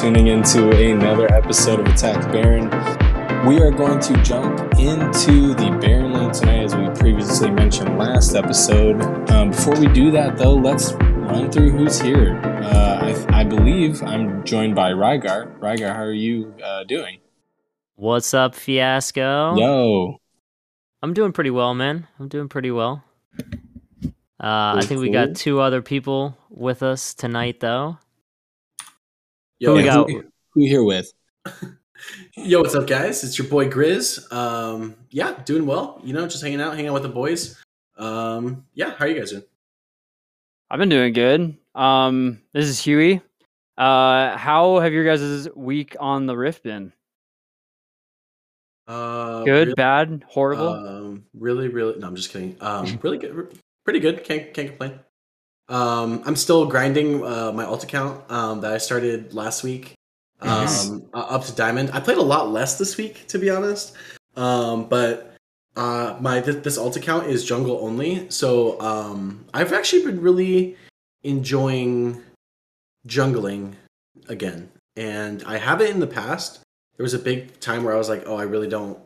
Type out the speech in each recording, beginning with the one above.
tuning into another episode of Attack Baron. We are going to jump into the Baron lane tonight, as we previously mentioned last episode. Um, before we do that, though, let's run through who's here. Uh, I, I, believe I'm joined by Rygar. Rygar, how are you uh, doing? What's up, Fiasco? Yo. I'm doing pretty well, man. I'm doing pretty well. Uh, I think we got two other people with us tonight, though. Yo, who we got? Who, who here with? Yo, what's up, guys? It's your boy Grizz. Um, yeah, doing well. You know, just hanging out, hanging out with the boys. Um, yeah, how are you guys doing? I've been doing good. Um, this is Huey. Uh, how have your guys' week on the Rift been? Uh, good, really, bad, horrible. Um, really, really. No, I'm just kidding. Um, really good pretty good. Can't can't complain. Um, I'm still grinding uh, my alt account um, that I started last week um, uh, up to diamond. I played a lot less this week, to be honest. Um, but uh, my th- this alt account is jungle only, so um, I've actually been really enjoying jungling again. And I have it in the past. There was a big time where I was like, "Oh, I really don't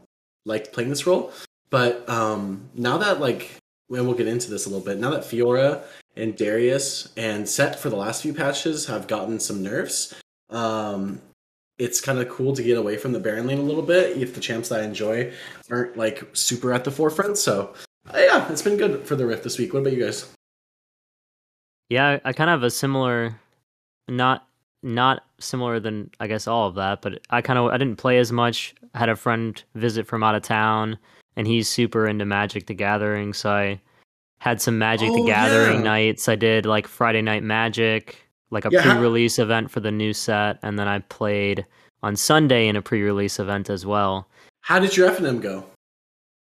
like playing this role." But um, now that like and we'll get into this a little bit. Now that Fiora and Darius and Sett for the last few patches have gotten some nerfs, um, it's kind of cool to get away from the Baron lane a little bit if the champs that I enjoy aren't like super at the forefront. So uh, yeah, it's been good for the Rift this week. What about you guys? Yeah, I kind of have a similar, not not similar than I guess all of that, but I kind of I didn't play as much. I had a friend visit from out of town and he's super into Magic the Gathering. So I had some Magic oh, the Gathering yeah. nights. I did like Friday Night Magic, like a yeah. pre-release event for the new set, and then I played on Sunday in a pre-release event as well. How did your FNM go?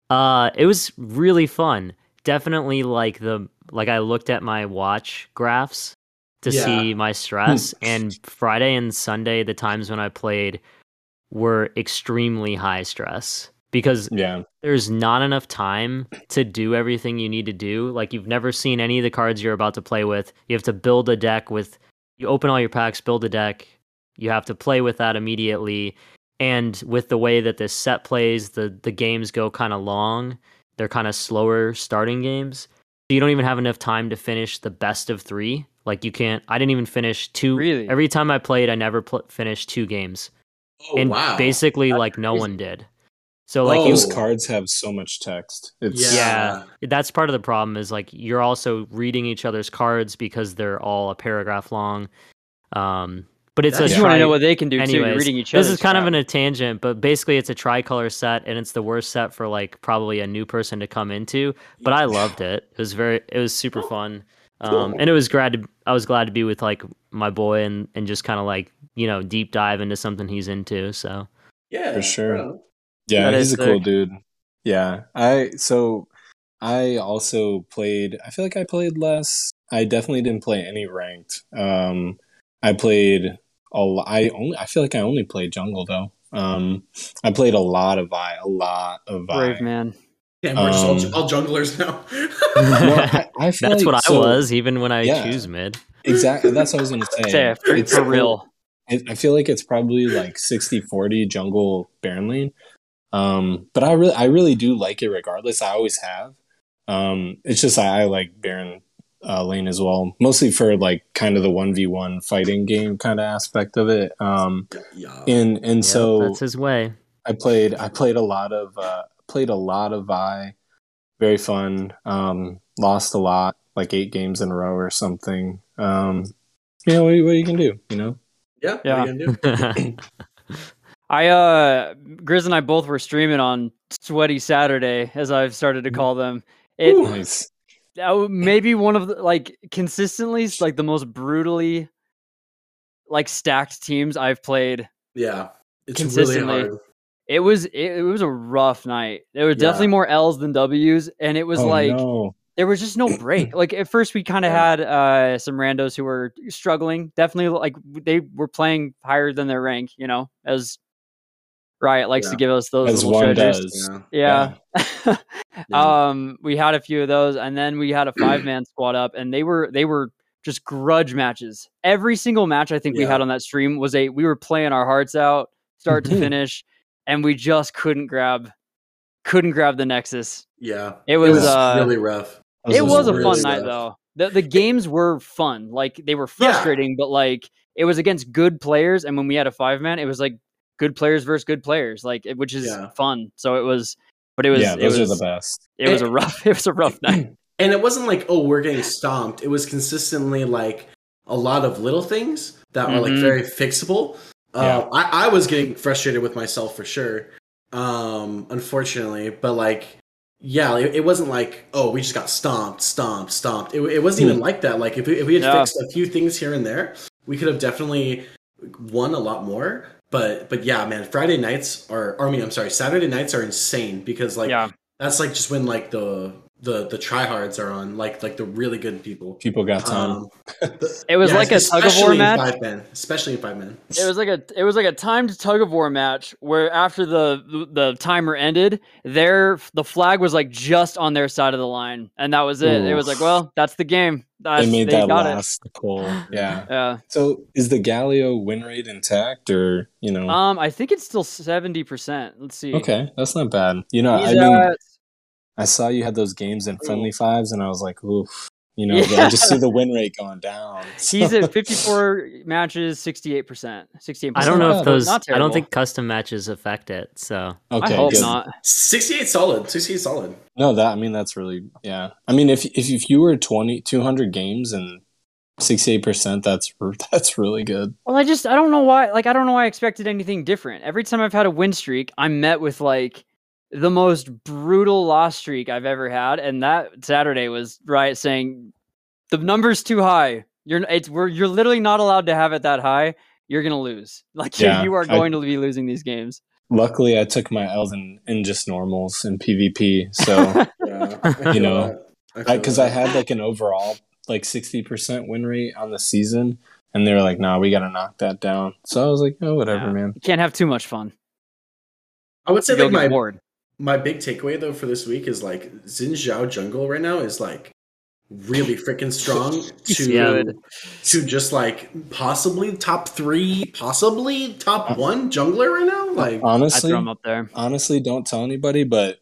Uh, it was really fun. Definitely like the like I looked at my watch graphs to yeah. see my stress, and Friday and Sunday, the times when I played, were extremely high stress because yeah. there's not enough time to do everything you need to do. Like you've never seen any of the cards you're about to play with. You have to build a deck with you open all your packs, build a deck. You have to play with that immediately. And with the way that this set plays, the the games go kind of long. They're kind of slower starting games. So you don't even have enough time to finish the best of 3. Like you can't I didn't even finish two really? every time I played I never pl- finished two games. Oh, and wow. basically That's like no one did. So like oh, those cards have so much text. It's yeah. yeah, that's part of the problem. Is like you're also reading each other's cards because they're all a paragraph long. Um, but it's that's a you want to know what they can do anyways, too. You're reading each other. This is kind crap. of in a tangent, but basically it's a tricolor set, and it's the worst set for like probably a new person to come into. But I loved it. It was very, it was super fun. Um, and it was glad to, I was glad to be with like my boy and and just kind of like you know deep dive into something he's into. So yeah, for sure. Bro. Yeah, That he's is a cool dude. Yeah, I so I also played. I feel like I played less. I definitely didn't play any ranked. Um, I played a lot. I only. I feel like I only played jungle though. Um, I played a lot of Vi, a lot of Vi. brave man. Yeah, we're just Um, all, all junglers now. Well, I, I feel that's like- what I so- was, even when I yeah. choose mid. Exactly. That's what I was gonna say. Say, for, It's for real. I I feel like it's probably like 60-40 jungle Baron lane. Um, but I really I really do like it regardless. I always have. Um, it's just I, I like Baron uh, lane as well, mostly for like kind of the one v one fighting game kind of aspect of it. Um, yeah. and and Yep, so that's his way. I played I played a lot of uh, played a lot of Vi, very fun. Um, lost a lot, like eight games in a row or something. Um, you know what, what you can do, you know. yeah, Yeah. What are you gonna do? I uh Grizz and I both were streaming on Sweaty Saturday, as I've started to call them. It Nice. maybe one of the like consistently like the most brutally like stacked teams I've played. Yeah, it's really Consistently. hard. It was it, it was a rough night. There were Yeah. definitely more L's than W's, and it was Oh, like no. there was just no break. like at first, we kind of Yeah. had uh, some randos who were struggling. Definitely, like they were playing higher than their rank. You know, as Riot likes Yeah. to give us those as little one treasures. does. Yeah. Yeah. Yeah. um, we had a few of those, and then we had a five man squad up, and they were they were just grudge matches. Every single match I think we had on that stream was a we were playing our hearts out, start to finish, and we just couldn't grab couldn't grab the Nexus. Yeah, It was, was uh, really rough. it was a really fun night though. The the games were fun. Like they were Yeah. frustrating, but like it was against good players. And when we had a five man, it was like good players versus good players, like which is Yeah. fun. So it was, but it was yeah, it those was are the best. it was a rough it was a rough night. And it wasn't like, oh, we're getting stomped. It was consistently like a lot of little things that were like very fixable. Uh, Yeah. I, I was getting frustrated with myself for sure, um, unfortunately. But like, yeah, it, it wasn't like, oh, we just got stomped, stomped, stomped. It, it wasn't even like that. Like, if we, if we had Yeah. fixed a few things here and there, we could have definitely won a lot more. But but yeah, man, Friday nights are, I mean, I'm sorry, Saturday nights are insane because like yeah, that's like just when like the the the tryhards are on, like like the really good people. People got time. Um, it was yeah, like a tug of war especially in match. Five men, especially in five men. It was like a it was like a timed tug of war match where after the the timer ended, their the flag was like just on their side of the line, and that was it. It was like, well, that's the game. That's, they made they that got last goal. Yeah. Yeah. So is the Galio win rate intact, or you know? Um, I think it's still seventy percent. Let's see. okay, that's not bad. You know, He's I mean, at- I saw you had those games in friendly fives, and I was like, oof. You know, Yeah. I just see the win rate going down. he's at fifty four matches, sixty eight percent, sixty eight. I don't know not if those. Not I don't think custom matches affect it. So Okay, I hope good. not. Sixty eight solid. Sixty eight solid. No, that I mean that's really yeah. I mean if if if you were 20 200 games and 68%, that's that's really good. Well, I just I don't know why. Like I don't know why I expected anything different. Every time I've had a win streak, I'm met with like the most brutal loss streak I've ever had, and that Saturday was right saying the number's too high. You're it's we're you're literally not allowed to have it that high. You're gonna lose. Like Yeah, you are I- going to be losing these games. Luckily, I took my L's in, in just normals and PvP. So, Yeah, You know, that. feel because I, that. had like an overall like 60% win rate on the season, and they were like, nah, we got to knock that down. So I was like, oh, whatever, Yeah. man. You can't have too much fun. I would say You'll like my bored. My big takeaway though for this week is like Xin Zhao jungle right now is like really freaking strong to Yeah. to just like possibly top three, possibly top uh, one jungler right now. Uh, like Honestly, throw him up there. honestly, don't tell anybody, but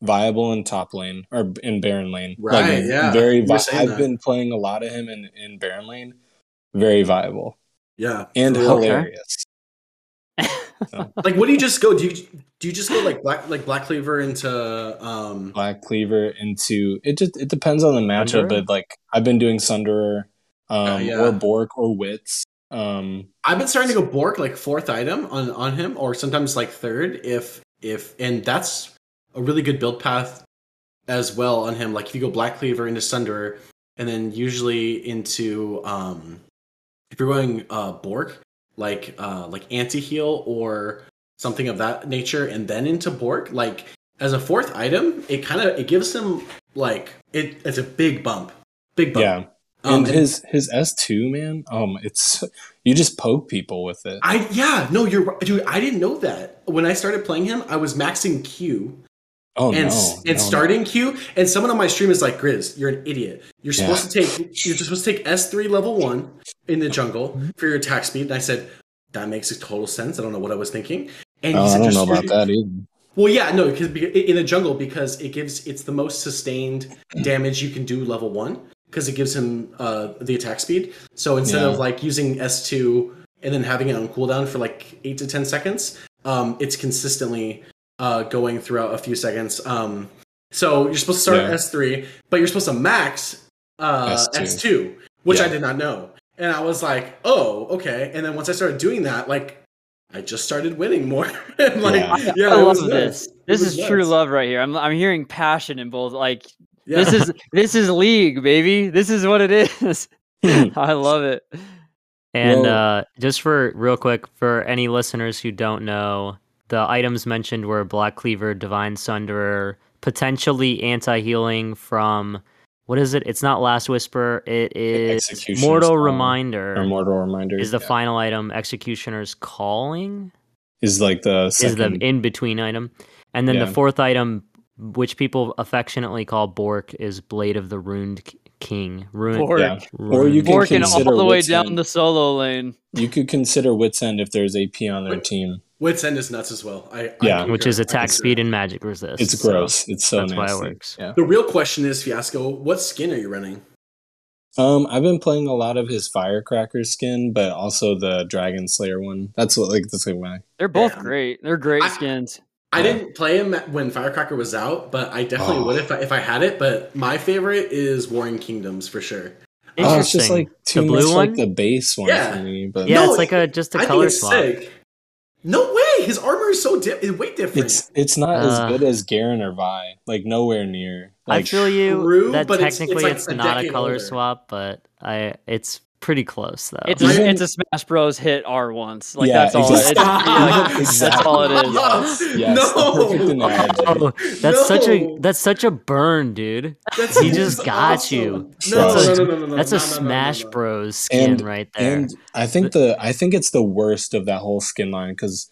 viable in top lane or in Baron lane. Right, yeah. Very You vi- I've that. been playing a lot of him in, in Baron lane. Very viable yeah, and for real. hilarious. Like what do you just go? Do you do you just go like black like black cleaver into um Black Cleaver into it just it depends on the matchup, Sunderer? but like I've been doing Sunderer um Oh, yeah. or Bork or Wits. Um I've been starting to go Bork like fourth item on on him, or sometimes like third if if and that's a really good build path as well on him. Like if you go Black Cleaver into Sunderer, and then usually into um if you're going uh Bork, like uh like anti heal or something of that nature, and then into Bork, like as a fourth item, it kind of it gives him like it it's a big bump, big bump. yeah. Um, and his his S two man, um it's you just poke people with it. I yeah no you're dude I didn't know that when I started playing him I was maxing Q Oh and no. and no, no. starting Q and someone on my stream is like Grizz you're an idiot you're Yeah. supposed to take you're supposed to take S three level one in the jungle for your attack speed and I said that makes total sense I don't know what I was thinking and Oh, he I don't "Just- know about that either. well yeah no because in the jungle because it gives it's the most sustained damage you can do level one because it gives him uh, the attack speed so instead Yeah. of like using S2 and then having it on cooldown for like 8 to 10 seconds um, it's consistently uh, going throughout a few seconds um, so you're supposed to start Yeah. S3 but you're supposed to max uh, S2. S2 which I did not know and I was like oh okay and then once I started doing that like I just started winning more like Yeah. yeah, I love was this. It This was is true love right here. I'm I'm hearing passion in both. Like Yeah. this is this is league, baby. This is what it is. I love it. And Well- uh, just for real quick, for any listeners who don't know, the items mentioned were Black Cleaver, Divine Sunderer, potentially anti healing from what is it? It's not Last Whisper. It is Mortal Call, Reminder. or mortal reminder is the yeah. final item Executioner's Calling? is like the Is the in between item, and then Yeah. the fourth item, which people affectionately call Bork, is Blade of the Ruined King. Ruined, Bork. Yeah. ruin- Or you can Borking all consider the way Wits down End. the solo lane. You could consider Wits End if there's AP on their team. Wits End is nuts as well. I, I Yeah. which is attack speed and magic resist. It's so gross. it's so that's why it nasty. works. Yeah. The real question is, Fiasco, what skin are you running? Um, I've been playing a lot of his Firecracker skin, but also the Dragon Slayer one. That's what like the same way. They're both Yeah. great. They're great I- skins. I Yeah. didn't play him when Firecracker was out, but I definitely Oh. would if I, if I had it. But my favorite is Warring Kingdoms for sure. Oh, it's just Interesting. like too the much blue like one. the base one Yeah. for me. But yeah, No, it's like a just a I color think it's swap. sick. No way! His armor is so di- way different. it's it's not Uh, as good as Garen or Vi. Like nowhere near. Like I feel you true, that but it's- it's technically like it's, a not a color older. swap, but I it's pretty close though. It's Even- a, it's a Smash Bros. hit R once. Like Yeah, that's all. It's, exactly. yeah, like, Exactly. That's all it is. Yes. Yes, no, the perfect oh, that's such a that's such a burn, dude. That's He just got awesome. you. No, That's no, a- no, no, no, no, That's no, a no, no, no, Smash no. Bros skin And- right there. And I think the I think it's the worst of that whole skin line because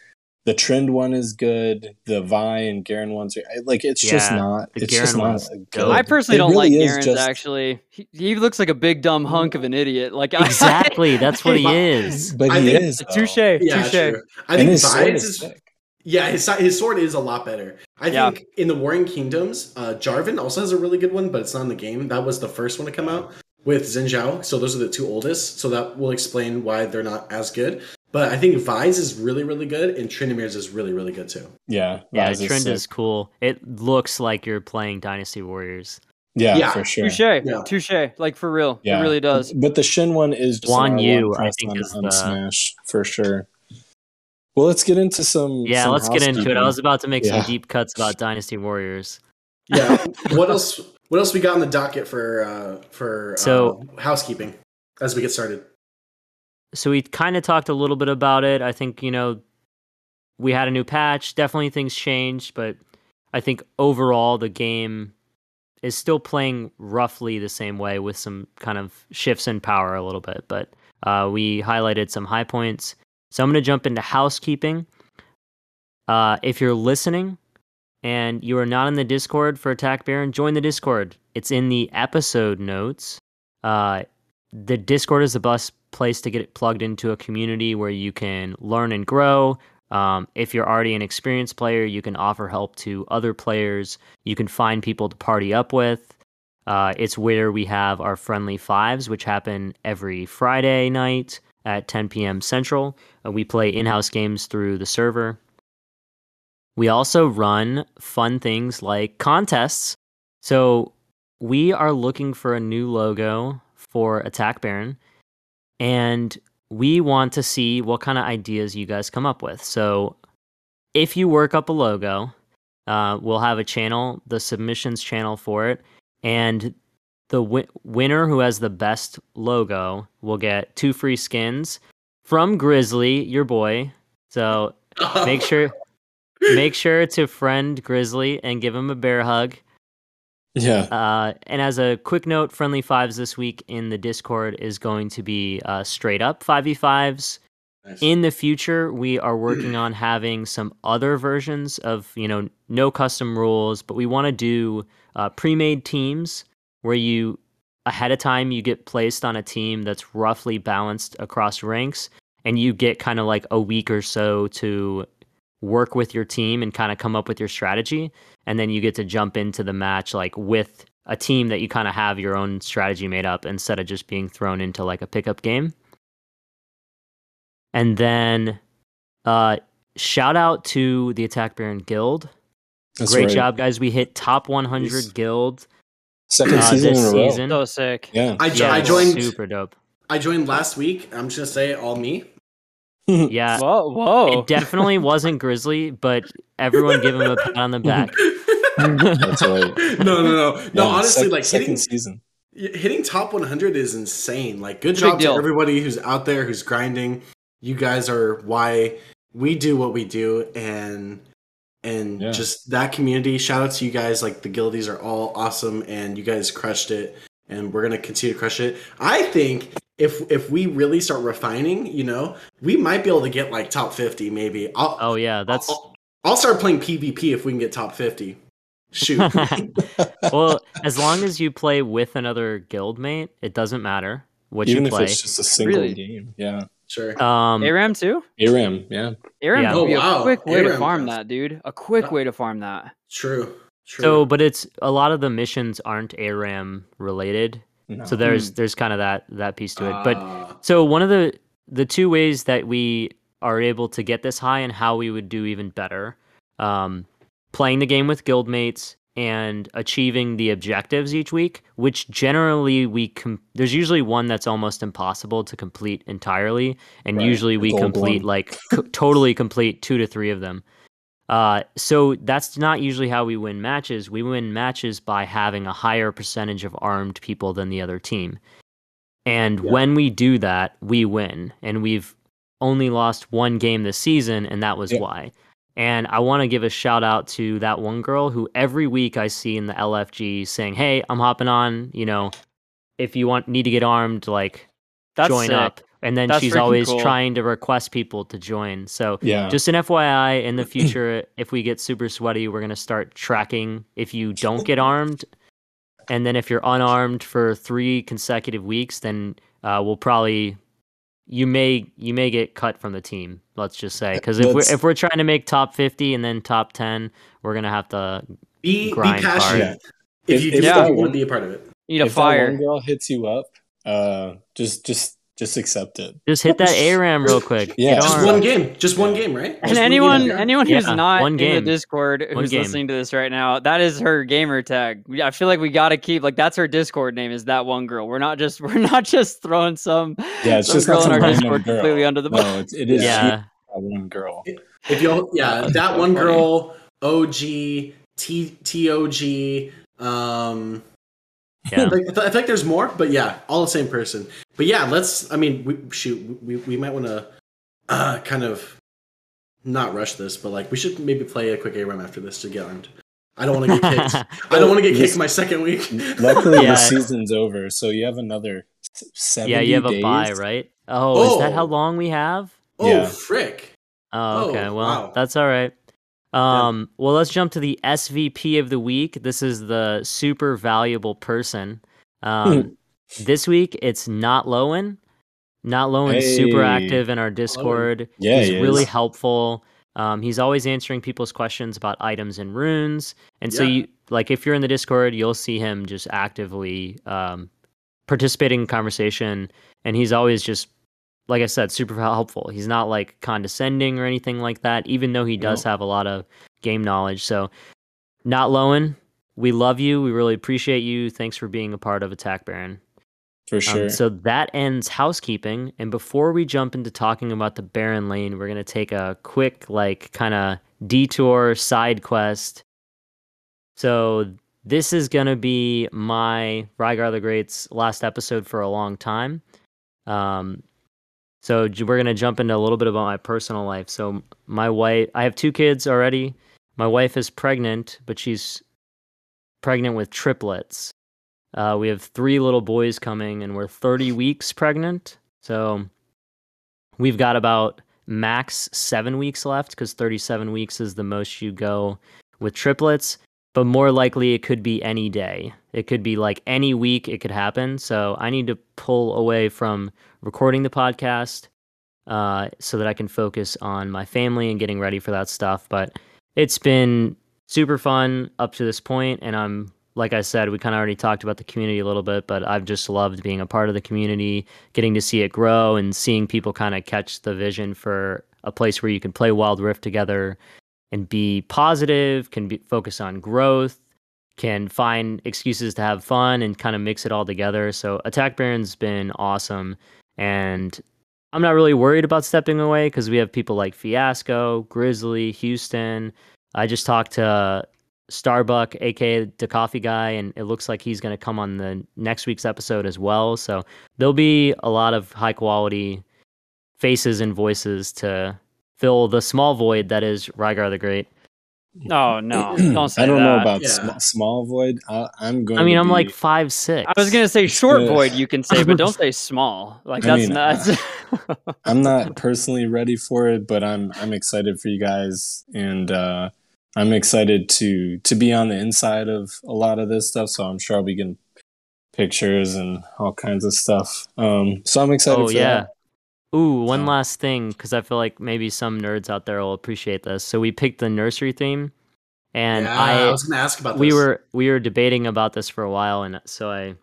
the trend one is good. The Vi and Garen ones are like it's just not. the It's just not good. I personally It don't really like is Garen's just- actually. He, he looks like a big dumb hunk of an idiot. Like I- exactly, that's what he is. But I he think- is though. Touche. Yeah, touche. true. I think his sword is is yeah, his his sword is a lot better. I Yeah. think in the Warring Kingdoms, uh, Jarvan also has a really good one, but it's not in the game. That was the first one to come out with Xin Zhao. So those are the two oldest. So that will explain why they're not as good. But I think Vi's is really, really good, and Tryndamere's is really, really good too. Yeah, Yeah, Rise trend sick. is cool. It looks like you're playing Dynasty Warriors. Yeah, Yeah. for sure. Touche. Yeah. Touche. Like for real. Yeah, It really does. But the Xin one is just Guan Yu, R1 I think, on, is on the- Smash for sure. Well, let's get into some. Yeah, some let's get into it. I was about to make Yeah. some deep cuts about Dynasty Warriors. Yeah. what else? What else we got on the docket for uh, for So- uh, housekeeping as we get started? So we kind of talked a little bit about it. I think you know we had a new patch. Definitely things changed, but I think overall the game is still playing roughly the same way with some kind of shifts in power a little bit. But uh, we highlighted some high points. So I'm going to jump into housekeeping. Uh, if you're listening and you are not in the Discord for Attack Baron, join the Discord. It's in the episode notes. Uh, the Discord is the best place to get it plugged into a community where you can learn and grow. Um, if you're already an experienced player, you can offer help to other players. You can find people to party up with. Uh, it's where we have our friendly fives, which happen every Friday night at 10 p.m. Central. Uh, we play in house games through the server. We also run fun things like contests. So we are looking for a new logo for Attack Baron, and we want to see what kind of ideas you guys come up with. So if you work up a logo, uh, we'll have a channel, the submissions channel for it, and the wi- winner who has the best logo will get two free skins from Grizzly, your boy. So make sure make sure to friend Grizzly and give him a bear hug. Yeah, Uh, and as a quick note, friendly fives this week in the Discord is going to be uh, straight up 5v5s. Nice. In the future, we are working on having some other versions of, you know, no custom rules, but we want to do uh, pre-made teams where you ahead of time you get placed on a team that's roughly balanced across ranks, and you get kind of like a week or so to work with your team and kind of come up with your strategy, and then you get to jump into the match like with a team that you kind of have your own strategy made up instead of just being thrown into like a pickup game. And then uh shout out to the Attack Baron Guild. that's Great right. job, guys. We hit top 100 Yes. guild Second uh, season this in a row. season. So sick. Yeah, I, jo- yeah, I joined. super dope. I joined last week. I'm just gonna say all me. Yeah. Whoa, whoa. It definitely wasn't Grizzly, but everyone give him a pat on the back. That's right. No, no, no, no. Yeah, honestly, sec- like second hitting season. hitting top 100 is insane. Like, good big job to everybody who's out there who's grinding. You guys are why we do what we do, and and Yeah. just that community. Shout out to you guys. Like the guildies are all awesome, and you guys crushed it. And we're gonna continue to crush it. I think if if we really start refining, you know, we might be able to get like top 50, maybe. I'll Oh yeah, that's I'll, I'll start playing PvP if we can get top 50. Shoot. well, as long as you play with another guildmate, it doesn't matter what Even you if play. it's just a single Really? game. Yeah. sure. Um, Aram too. ARAM, yeah. Aram Yeah. would Oh, be wow. a quick way to farm does. that, dude. A quick way to farm that. True. True. so, but it's a lot of the missions aren't ARAM related, No. so there's there's kind of that that piece to it. But Ah, So one of the the two ways that we are able to get this high and how we would do even better, um, playing the game with guildmates and achieving the objectives each week, which generally we com- there's usually one that's almost impossible to complete entirely, and Right, usually we gold complete one. like co- totally complete two to three of them. Uh, so that's not usually how we win matches. We win matches by having a higher percentage of armed people than the other team. And Yeah. when we do that, we win. And we've only lost one game this season, and that was Yeah. why. And I want to give a shout out to that one girl who every week I see in the LFG saying, "Hey, I'm hopping on. You know, if you want need to get armed, like That's join sick. up." And then That's she's always cool. trying to request people to join. So yeah. just an FYI, in the future, if we get super sweaty, we're gonna start tracking if you don't get armed, and then if you're unarmed for three consecutive weeks, then uh, we'll probably you may you may get cut from the team. Let's just say because if we're if we're trying to make top fifty and then top ten, we're gonna have to. be be grind hard. passionate. If If- you if do, that you want to be a part of it. You need a if that one fire. girl hits you up, uh, just just just accept it. Just hit that ARAM real quick. Yeah. Just one game. Just one game, right? Just And one anyone, game. anyone who's Yeah, not one in the Discord who's listening to this right now, that is her gamer tag. I feel like we gotta keep like that's her Discord name. Is that one girl? We're not just we're not just throwing some Yeah, it's some just girl in our random Discord girl. completely under the bus. No, it, it is Yeah. that one girl. If you'll, yeah, that one girl, OG, T TOG, um, Yeah. I, feel- I feel like there's more, but yeah, all the same person. But yeah, let's. I mean, we, shoot, we we might want to uh, kind of not rush this, but like we should maybe play a quick ARAM after this to get armed. I don't want to get kicked. I don't want to get kicked my second week. Luckily, Yeah. the season's over, so you have another s- seventy yeah, you have a days. buy, right? Oh, is that how Oh. long we have? Oh Yeah. frick! Oh, Oh, okay. Well, wow. that's all right. Um, well, let's jump to the SVP of the week. This is the super valuable person. Um, this week it's not Lowen. Not Lowen's super active in our Discord. Yeah, he's he really is. helpful. Um, he's always answering people's questions about items and runes. And so Yeah. you like if you're in the Discord, you'll see him just actively um, participating in conversation, and he's always just like I said, super helpful. He's not like condescending or anything like that, even though he does No. have a lot of game knowledge. So, not Lowen, we love you. We really appreciate you. Thanks for being a part of Attack Baron. For Um, sure. so that ends housekeeping. And before we jump into talking about the Baron Lane, we're going to take a quick, like, kind of detour side quest. So this is going to be my Rygar the Great's last episode for a long time. Um, so we're going to jump into a little bit about my personal life. So my wife, I have two kids already. My wife is pregnant, but she's pregnant with triplets. Uh, we have three little boys coming, and we're 30 weeks pregnant. So we've got about max seven weeks left because 37 weeks is the most you go with triplets. But more likely, it could be any day. It could be like any week, it could happen. So I need to pull away from recording the podcast uh, so that I can focus on my family and getting ready for that stuff. But it's been super fun up to this point, and I'm like I said, we kind of already talked about the community a little bit, but I've just loved being a part of the community, getting to see it grow and seeing people kind of catch the vision for a place where you can play Wild Rift together and be positive, can be focus on growth, can find excuses to have fun and kind of mix it all together. So Attack Baron's been awesome and I'm not really worried about stepping away because we have people like Fiasco, Grizzly, Houston. I just talked to Starbuck, aka the coffee guy, and it looks like he's going to come on the next week's episode as well. So there'll be a lot of high quality faces and voices to fill the small void that is Rygar the Great. No, no, don't say I don't know about Yeah. sm- small void. I, I'm going. I mean, to I'm be- like five six. I was gonna say short Yeah. void. You can say, but don't say small. Like I that's mean, not. I'm not personally ready for it, but I'm I'm excited for you guys, and uh, I'm excited to to be on the inside of a lot of this stuff. So I'm sure I'll be getting pictures and all kinds of stuff. Um, so I'm excited. Oh for yeah. that. Ooh, one So- last thing, because I feel like maybe some nerds out there will appreciate this. So we picked the nursery theme, and yeah, I, I was gonna ask about this. we this. were we were debating about this for a while, and so I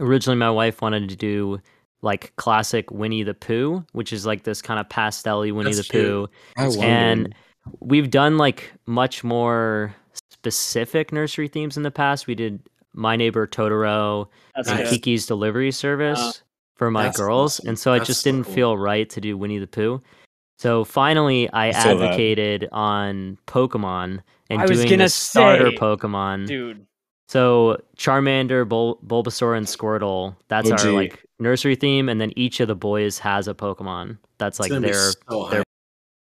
originally my wife wanted to do like classic Winnie the Pooh, which is like this kind of pastel-y Winnie That's the cute. Pooh. I wonder. And we've done like much more specific nursery themes in the past. We did My Neighbor Totoro That's and Nice. Kiki's Delivery Service for my Uh, girls, and so it just so didn't cool. feel right to do Winnie the Pooh. So finally, I I feel that. advocated on Pokemon and I was doing the starter say, Pokemon. dude. So Charmander, Bul- Bulbasaur, and Squirtle. That's OG. our like nursery theme, and then each of the boys has a Pokemon. That's like their so their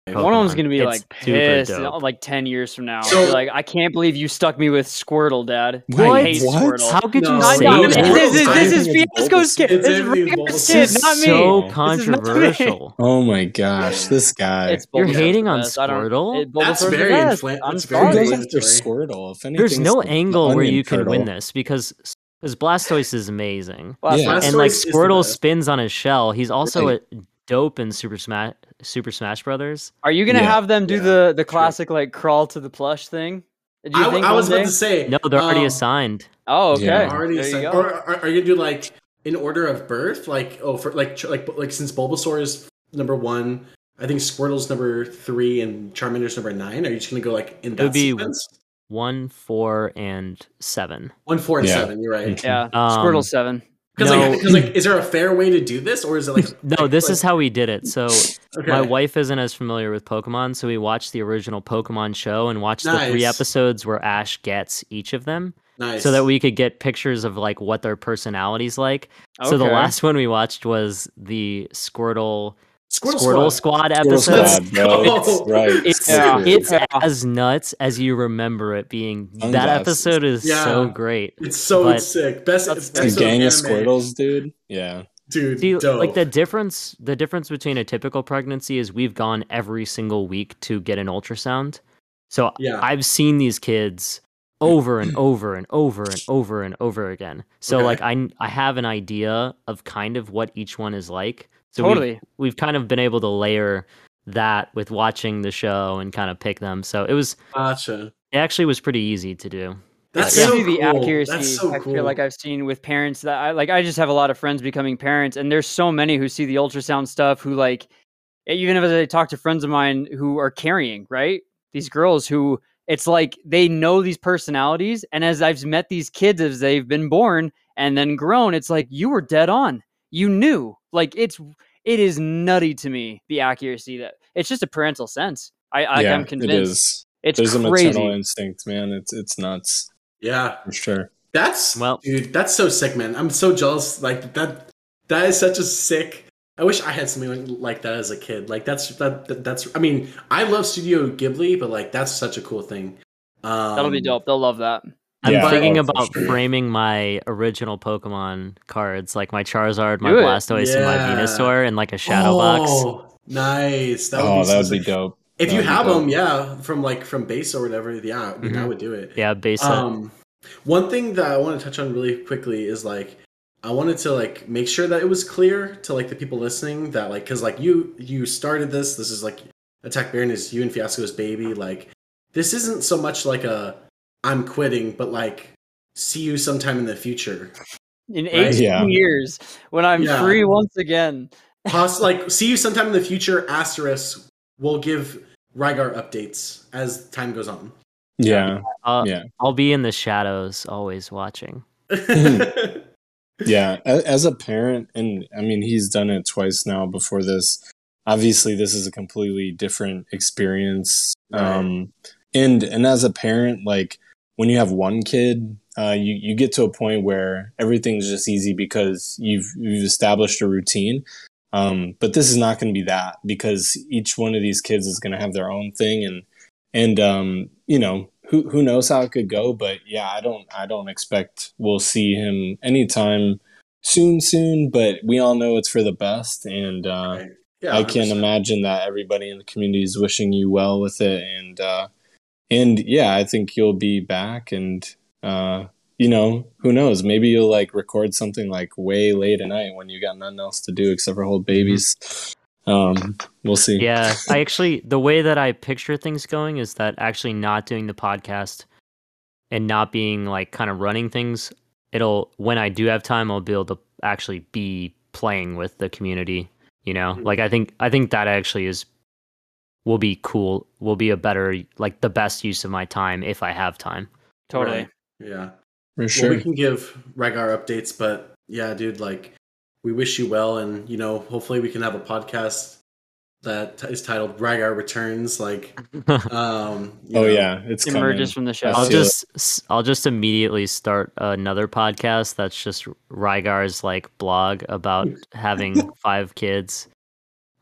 hype. One of them's gonna be It's like super pissed, dope. like ten years from now. So- Be like, I can't believe you stuck me with Squirtle, Dad. Wait, I hate what? Squirtle. How could No, you I say know, this, it's this is this is I it's Fiasco's kid. This is It's everything's Bulbasaur. kid, This not me. so. This is not me. controversial. oh my gosh, this guy. It's You're Bulbasaur's hating the on best. I don't- Squirtle? it- That's Bulbasaur's the very best. infla- I'm that's Who sorry. goes after inflammatory. Squirtle? If anything, There's it's no the angle where onion you can win turtle. this because because Blastoise is amazing, Blastoise. Yeah. and like Blastoise is the Squirtle best. spins on his shell. He's also a dope in Super Smash Super Smash Brothers. Are you gonna Yeah. have them do Yeah, the the true. classic like crawl to the plush thing? Do you I, think I was one about day? to say. No, they're already um, assigned. Oh, okay. Yeah. Already there you assigned. go. Or are, are you gonna do like in order of birth? Like oh, for like like like since Bulbasaur is number one, I think Squirtle's number three and Charmander's number nine. Are you just gonna go like in that would be- sequence? One, four, and seven. One, four, and Yeah. seven. You're right. yeah, Um, Squirtle seven. Because No. like, like, is there a fair way to do this, or is it like No, this like- is how we did it. So okay. my wife isn't as familiar with Pokemon, so we watched the original Pokemon show and watched the three episodes where Ash gets each of them, nice. so that we could get pictures of like what their personalities like. So the last one we watched was the Squirtle Squirtle, Squirtle Squad. Squad episode. Squad. It's- right. It's Yeah. it's Yeah. as nuts as you remember it being. that episode is Yeah. so great. It's so But- sick. Best That's- It's a episode gang of anime. Squirtles, dude. Yeah. dude. See, dope. like the difference the difference between a typical pregnancy is we've gone every single week to get an ultrasound. So Yeah. I've seen these kids over and over and over and over and over again. So Okay. like I I have an idea of kind of what each one is like. So we've- Totally. we've, kind of been able to layer that with watching the show and kind of pick them. So it was Gotcha. it actually was pretty easy to do. That's That's so usually cool. the accuracy That's so I cool. feel like I've seen with parents that I like I just have a lot of friends becoming parents and there's so many who see the ultrasound stuff who like even if I talk to friends of mine who are carrying, right? These girls who it's like they know these personalities and as I've met these kids as they've been born and then grown, it's like you were dead on. You knew. Like it's it is nutty to me the accuracy that it's just a parental sense. I, I yeah, I'm convinced. is. It's There's a crazy. maternal instinct, man. It's it's nuts Yeah. for sure. That's Well- dude. That's so sick, man. I'm so jealous. Like that. That is such a sick. I wish I had something like that as a kid. Like that's that, that- That's. I mean, I love Studio Ghibli, but like that's such a cool thing. Um, That'll be dope. They'll love that. I'm Yeah, thinking about sure. framing my original Pokemon cards, like my Charizard, my Do it. Blastoise, and my Venusaur, in like a shadow box. Oh, nice. That would oh, be that would be dope. If That you would be have dope. them, yeah, from like from base or whatever, yeah, I, mean, I Mhm. would do it. Yeah, base set. Um, one thing that I want to touch on really quickly is like I wanted to like make sure that it was clear to like the people listening that like because like you you started this. This is like Attack Baron is you and Fiasco's baby. Like this isn't so much like a I'm quitting, but like see you sometime in the future. in Right? 18 Yeah. years when I'm Yeah. free once again. Poss- like see you sometime in the future. Asterisk will give Rygar updates as time goes on. Yeah, Uh, yeah. I'll be in the shadows, always watching. yeah as a parent and i mean he's done it twice now before this obviously this is a completely different experience um and and as a parent like when you have one kid uh you you get to a point where everything's just easy because you've you've established a routine. Um but this is not going to be that because each one of these kids is going to have their own thing and and um you know who who knows how it could go but yeah i don't i don't expect we'll see him anytime soon soon but we all know it's for the best and uh yeah, i can't imagine that everybody in the community is wishing you well with it and uh and yeah, I think you'll be back, and uh, you know, who knows? Maybe you'll like record something like way late at night when you got nothing else to do except for hold babies. Um, we'll see. Yeah, I actually the way that I picture things going is that actually not doing the podcast and not being like kind of running things, it'll when I do have time, I'll be able to actually be playing with the community. You know, Mhm. like I think I think that actually is will be cool. Will be a better like the best use of my time if I have time. Totally. Right. Yeah. for sure. Well, we can give Rygar updates, but yeah, dude, like we wish you well, and you know, hopefully we can have a podcast that is titled Rygar Returns. Like, um, you oh know, yeah, it's Emerges coming. from the show. I I'll feel it. just s- I'll just immediately start another podcast that's just Rygar's like blog about having five kids.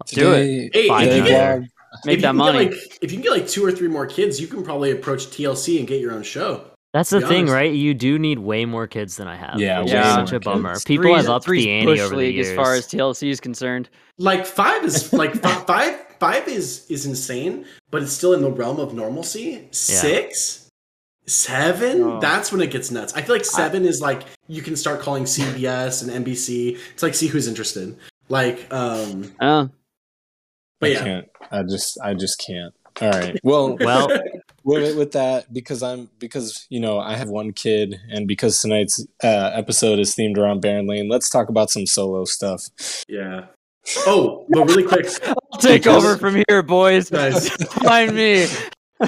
Do it. Today- Hey, Fine, if you yeah. blog. Make if that you can money. Get like, if you can get like two or three more kids, you can probably approach TLC and get your own show. That's the thing, honest. right? You do need way more kids than I have. Yeah, which way is such a kids. bummer. Three's- People have Three's- upped three's the ante over the years. as far as TLC is concerned. Like five is like fi- five. Five is is insane, but it's still in the realm of normalcy. Six, seven. Oh. That's when it gets nuts. I feel like seven is like you can start calling CBS and NBC. It's like see who's interested. Like, um, Oh, but I yeah. can't. I just, I just can't. All right. Well, Well, with, with that, because I'm, because you know, I have one kid, and because tonight's uh, episode is themed around Baron Lane, let's talk about some solo stuff. yeah. Oh, but really quick, I'll take Because- over from here, boys. guys. Find me.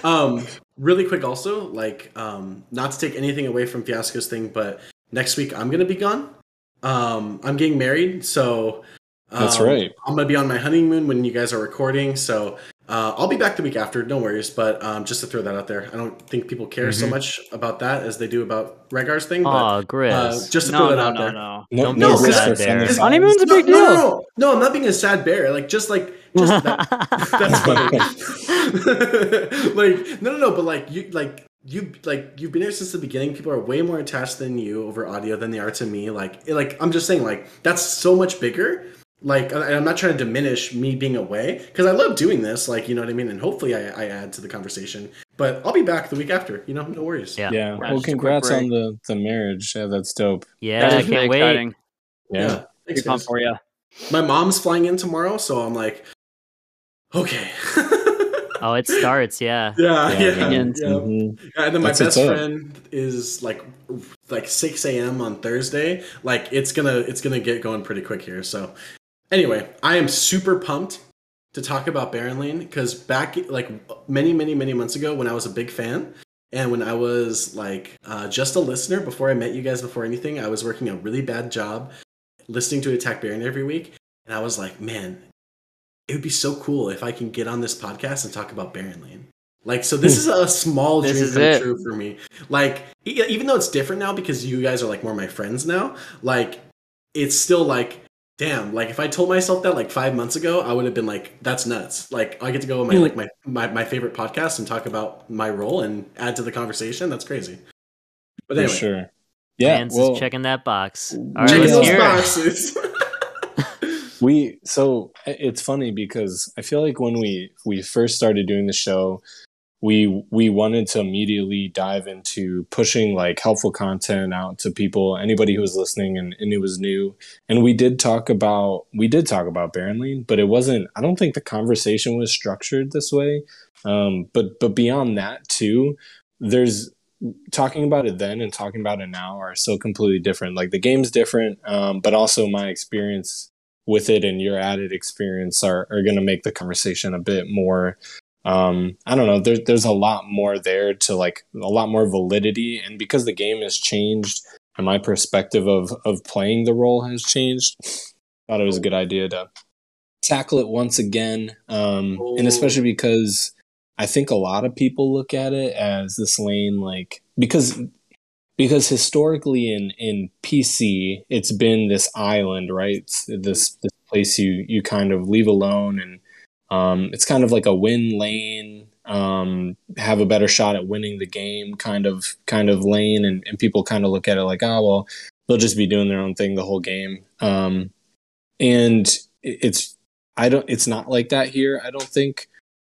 um, really quick also, like, um, not to take anything away from Fiasco's thing, but next week I'm gonna be gone. Um, I'm getting married, so um, That's right. I'm gonna be on my honeymoon when you guys are recording, so uh, I'll be back the week after. No worries, but um, just to throw that out there, I don't think people care so Mhm. much about that as they do about Rygar's thing. But oh, Grizz. uh, just to No, throw that no, out no, there. no. No, Don't no, be risk sad for there. femicides. Honeymoon's a No, big no, deal. no, no, no, I'm not being a sad bear. Like just like just that, that's funny. like no, no, no. But like you, like you, like you've been here since the beginning. People are way more attached than you over audio than they are to me. Like, it- like I'm just saying, like that's so much bigger. Like, and I'm not trying to diminish me being away because I love doing this. Like, you know what I mean. And hopefully, I, I add to the conversation. But I'll be back the week after. You know, no worries. Yeah. Yeah. Yeah, Well, just a quick congrats on the the marriage. Yeah, that's dope. yeah, That I can't wait. exciting. Yeah. Thanks, Pretty pumped for you. My mom's flying in tomorrow, so I'm like, okay. Oh, it starts. Yeah. Yeah, Yeah, yeah, man. yeah. Mhm. Yeah, And then my That's best friend is like like six a.m. on Thursday. Like it's gonna it's gonna get going pretty quick here. So anyway, I am super pumped to talk about Baron Lane because back like many many many months ago when I was a big fan and when I was like uh, just a listener before I met you guys before anything, I was working a really bad job listening to Attack Baron every week, and I was like, man, it would be so cool if I can get on this podcast and talk about Baron Lane. Like, so this is a small dream come it. true for me. Like, e- even though it's different now because you guys are like more my friends now, like, it's still like, damn, like if I told myself that like five months ago, I would have been like, that's nuts. Like, I get to go on my, like, my, my, my favorite podcast and talk about my role and add to the conversation. That's crazy. But For anyway, sure. Yeah. Mans well, is checking that box. All right, check let's those hear boxes. we so it's funny because I feel like when we we first started doing the show, we we wanted to immediately dive into pushing like helpful content out to people, anybody who was listening and, and it was new. And we did talk about we did talk about Baron Lane, but it wasn't I don't think the conversation was structured this way. Um, but but beyond that too, there's talking about it then and talking about it now are so completely different. Like the game's different, um, but also my experience with it and your added experience are, are going to make the conversation a bit more um i don't know. There, there's a lot more there to like a lot more validity. And because the game has changed and my perspective of of playing the role has changed thought it was a good idea to tackle it once again. Um and especially because i think a lot of people look at it as this lane like because because historically in in PC it's been this island, right? It's this this place you you kind of leave alone, and um, it's kind of like a win lane, um, have a better shot at winning the game, kind of kind of lane, and, and people kind of look at it like, oh well, they'll just be doing their own thing the whole game, um, and it's I don't it's not like that here. I don't think,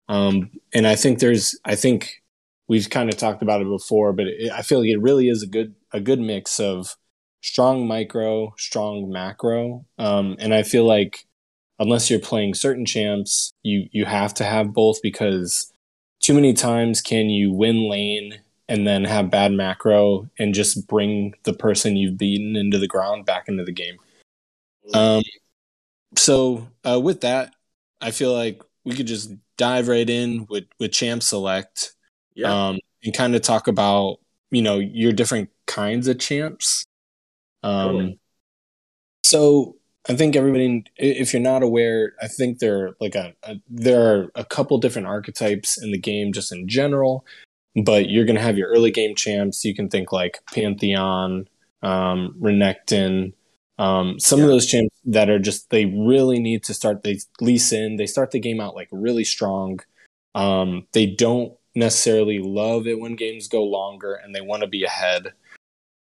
um, and I think there's I think we've kind of talked about it before, but it, I feel like it really is a good a good mix of strong micro, strong macro, um, and I feel like unless you're playing certain champs, you you have to have both because too many times can you win lane and then have bad macro and just bring the person you've beaten into the ground back into the game. Um, so uh, with that, I feel like we could just dive right in with with champ select, Yeah. um, and kind of talk about you know your different kinds of champs. Um, Totally. so I think everybody, if you're not aware, I think there are like a, a there are a couple different archetypes in the game just in general. But you're gonna have your early game champs. You can think like Pantheon, um, Renekton, um, some of those champs that are just they really need to start. They lease in. They start the game out like really strong. Um, they don't necessarily love it when games go longer, and they want to be ahead.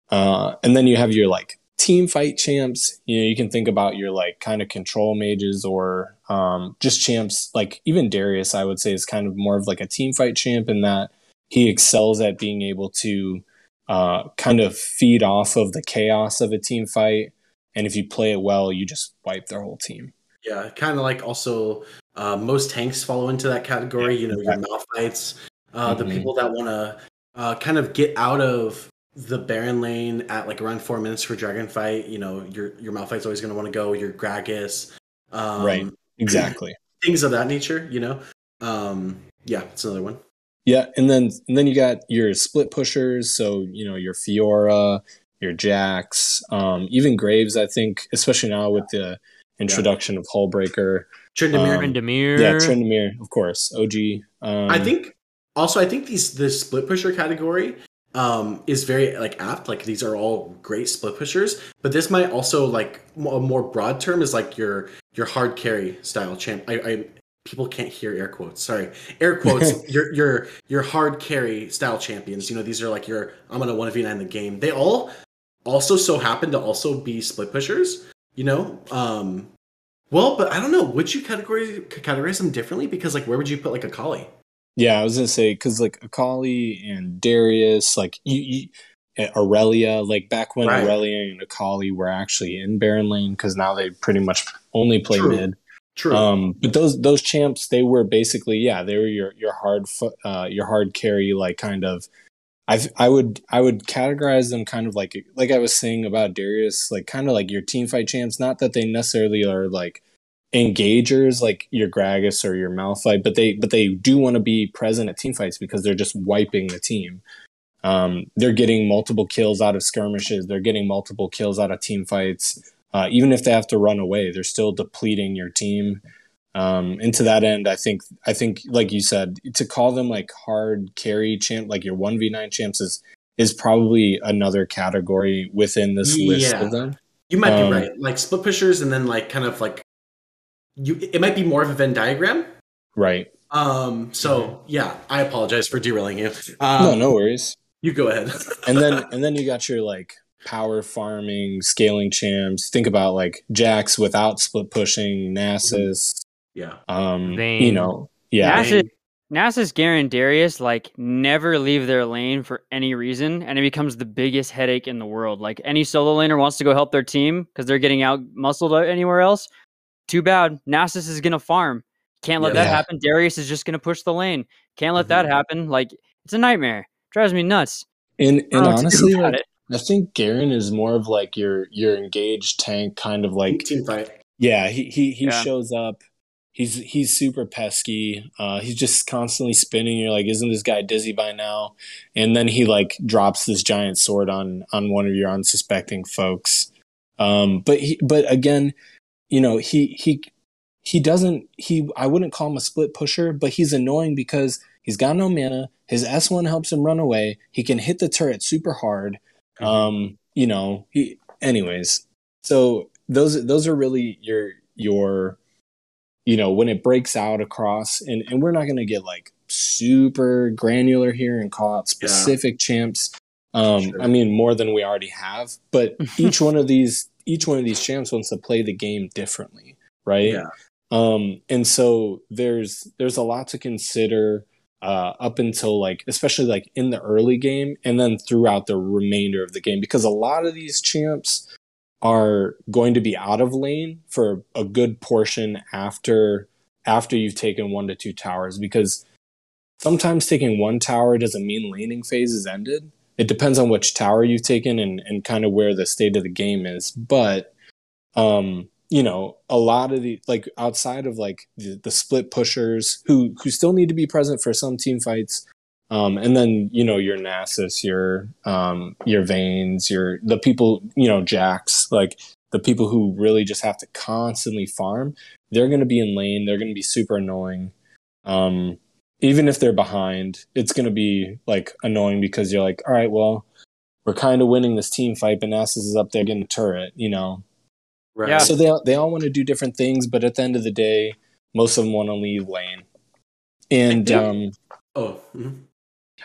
Uh, and then you have your like team fight champs. You know, you can think about your like kind of control mages or um, just champs. Like even Darius, I would say, is kind of more of like a team fight champ in that he excels at being able to uh, kind of feed off of the chaos of a team fight. And if you play it well, you just wipe their whole team. Yeah, kind of like also uh, most tanks follow into that category. Yeah, you know, your Malphites, uh, the Mhm. people that want to uh, kind of get out of the Baron lane at like around four minutes for Dragon Fight. You know, your your Malphite's always going to want to go. Your Gragas, um, Right. Exactly. Things of that nature. You know, um, yeah, it's another one. Yeah, and then and then you got your split pushers, so you know your Fiora, your Jax, um, even Graves. I think, especially now with the introduction of Hullbreaker, Tryndamere. Um, Tryndamere. yeah, Tryndamere, of course, OG. Um, I think also I think these the split pusher category um is very like apt. Like these are all great split pushers but this might also like a more broad term is like your your hard carry style champ. I, I people can't hear air quotes sorry. Air quotes your your your hard carry style champions. You know these are like your I'm gonna 1v9 the game. They all also so happen to also be split pushers you know? Um well but I don't know. Would you categorize categorize them differently? Because like where would you put like Akali Yeah, I was gonna say because like Akali and Darius, like you, you uh, Irelia, like back when Right. Irelia and Akali were actually in Baron Lane, because now they pretty much only play True. mid. True. Um, but those those champs, they were basically yeah, they were your your hard uh, your hard carry, like kind of. I I would I would categorize them kind of like like I was saying about Darius, like kind of like your team fight champs. Not that they necessarily are like engagers like your Gragas or your Malphite, but they but they do want to be present at team fights because they're just wiping the team. Um, they're getting multiple kills out of skirmishes. They're getting multiple kills out of team fights. Uh, even if they have to run away, they're still depleting your team. Um, and to that end, I think I think like you said, to call them like hard carry champ, like your one v nine champs is is probably another category within this list Yeah. of them. You might Um, be right. Like split pushers, and then like kind of like you. It might be more of a Venn diagram. Right. Um. So yeah, I apologize for derailing you. Um, no, no worries. You go ahead. and then and then you got your like power farming scaling champs think about like jax without split pushing nasus yeah. um you know yeah Nasus, Nasus, Garen, Darius like never leave their lane for any reason, and it becomes the biggest headache in the world. Like any solo laner wants to go help their team because they're getting out muscled anywhere else. Too bad. Nasus is gonna farm. Can't let Yeah. that happen. Darius is just gonna push the lane. Can't let that Mhm. happen. Like it's a nightmare. Drives me nuts. and and don't know what to do honestly like i think garen is more of like your your engaged tank kind of like team fight. yeah he he, he Yeah. shows up he's he's super pesky uh he's just constantly spinning you're like isn't this guy dizzy by now and then he like drops this giant sword on on one of your unsuspecting folks um but he but again you know he he he doesn't he i wouldn't call him a split pusher but he's annoying because he's got no mana. His s1 helps him run away. He can hit the turret super hard. Um you know he anyways. So those those are really your your you know when it breaks out across and and we're not going to get like super granular here and call out specific champs um Sure. i mean more than we already have but each one of these each one of these champs wants to play the game differently right Yeah. um and so there's there's a lot to consider uh, up until like especially like in the early game and then throughout the remainder of the game because a lot of these champs are going to be out of lane for a good portion after after you've taken one to two towers because sometimes taking one tower doesn't mean laning phase is ended it depends on which tower you've taken and, and kind of where the state of the game is but um you know a lot of the like outside of like the, the split pushers who who still need to be present for some team fights um, and then you know your Nasus, your um, your Vaynes, your the people you know Jax, like the people who really just have to constantly farm. They're going to be in lane. They're going to be super annoying. Um, even if they're behind, it's going to be like annoying because you're like, all right, well, we're kind of winning this team fight, but Nasus is up there getting a turret, you know. Right. Yeah. So they they all want to do different things, but at the end of the day, most of them want to leave lane. And um, Oh. mhm.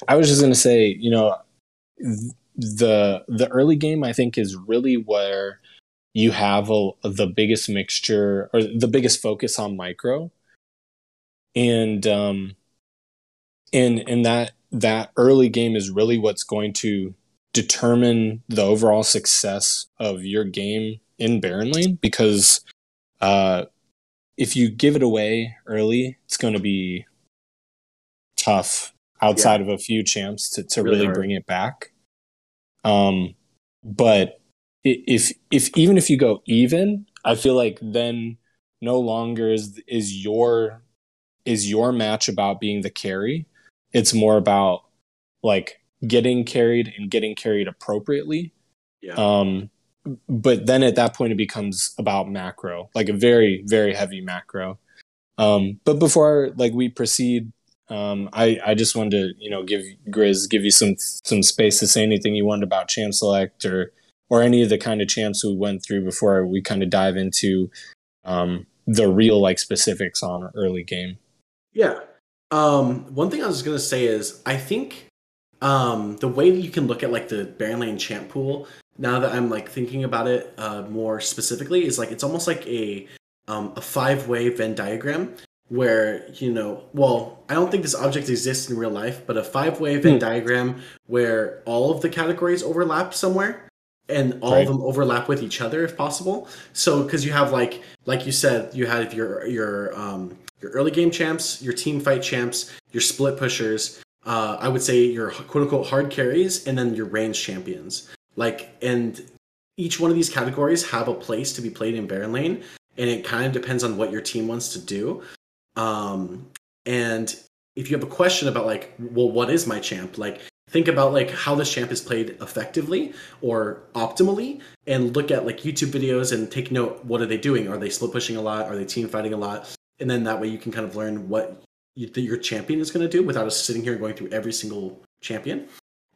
I was just gonna say, you know, th- the the early game I think is really where you have a, the biggest mixture or the biggest focus on micro, and um, and and that that early game is really what's going to determine the overall success of your game in Baron Lane because uh, if you give it away early, it's going to be tough outside of a few champs to, to Really really, bring it back. Um, but if if even if you go even, I feel like then no longer is is your is your match about being the carry. It's more about like getting carried and getting carried appropriately. Yeah. Um, but then at that point, it becomes about macro, like a very, very heavy macro. Um, but before like we proceed, um, I, I just wanted to, you know, give Grizz, give you some, some space to say anything you wanted about champ select or, or any of the kind of champs we went through before we kind of dive into, um, the real like specifics on early game. Yeah. Um, one thing I was gonna say is I think um, the way that you can look at like the Baron Lane champ pool now that I'm like thinking about it uh, more specifically is like it's almost like a um, a five way Venn diagram where you know well I don't think this object exists in real life but a five way Venn Hmm. diagram where all of the categories overlap somewhere and all Right. of them overlap with each other if possible. So because you have like like you said you have your your um your early game champs your team fight champs your split pushers uh i would say your quote unquote hard carries and then your range champions. Like and each one of these categories have a place to be played in baron lane and it kind of depends on what your team wants to do. Um and if you have a question about like well what is my champ? Like think about like how this champ is played effectively or optimally and look at like youtube videos and take note what are they doing are they split pushing a lot are they team fighting a lot and then that way you can kind of learn what you, that your champion is going to do without us sitting here going through every single champion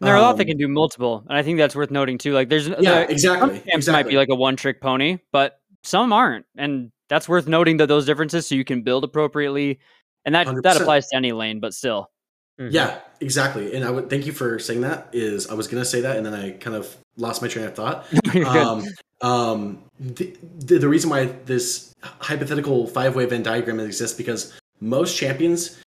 There are a lot that Um, can do multiple, and I think that's worth noting too. Like, there's yeah there- exactly some champs exactly might be like a one trick pony, but some aren't, and that's worth noting that those differences so you can build appropriately, and that that 100%. applies to any lane, but still. Mhm. Yeah, exactly. And I would thank you for saying that. Is I was gonna say that, and then I kind of lost my train of thought. Um, um, the, the, the reason why this hypothetical five way Venn diagram exists because most champions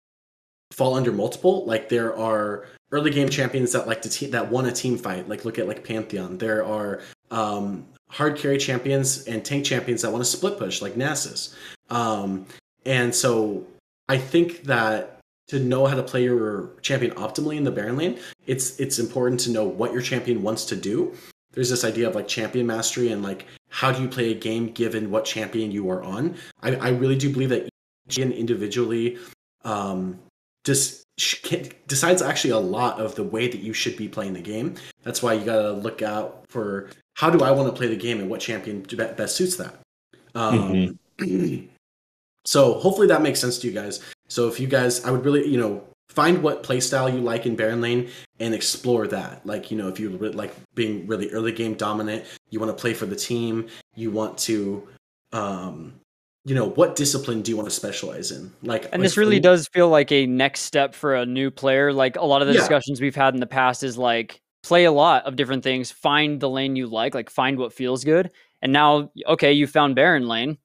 fall under multiple. Like there are early game champions that like to te- that won a team fight. Like look at like Pantheon. There are um, hard carry champions and tank champions that want to split push, like Nasus. Um, and so I think that to know how to play your champion optimally in the Baron lane, it's it's important to know what your champion wants to do. There's this idea of like champion mastery and like how do you play a game given what champion you are on. I, I really do believe that each champion individually um, just decides actually a lot of the way that you should be playing the game. That's why you gotta look out for how do I want to play the game and what champion best suits that. Um, so hopefully that makes sense to you guys. So if you guys, I would really, you know, find what playstyle you like in Baron Lane and explore that. Like, you know, if you re- like being really early game dominant, you want to play for the team, you want to, um, you know, what discipline do you want to specialize in? Like, And this really does feel like a next step for a new player. Like a lot of the Yeah. discussions we've had in the past is like play a lot of different things, find the lane you like, like find what feels good. And now, okay, you found Baron lane.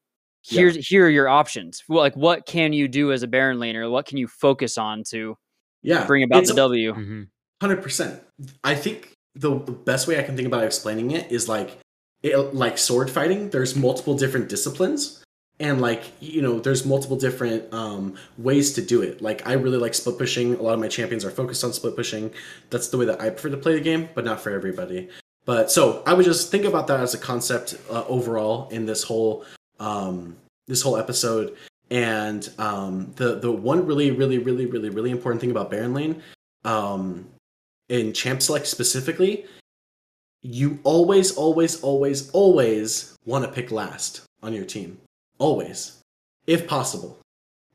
Yeah. Here's here are your options. Like what can you do as a Baron laner? What can you focus on to Yeah, bring about it's the W. Mhm. Hundred percent. I think the, the best way I can think about explaining it is like, it, like sword fighting. There's multiple different disciplines, and like you know, there's multiple different um, ways to do it. Like I really like split pushing. A lot of my champions are focused on split pushing. That's the way that I prefer to play the game, but not for everybody. But so I would just think about that as a concept uh, overall in this whole um, this whole episode. And um, the the one really really really really really important thing about Baron Lane um, in Champ Select specifically, you always always always always want to pick last on your team, always, if possible,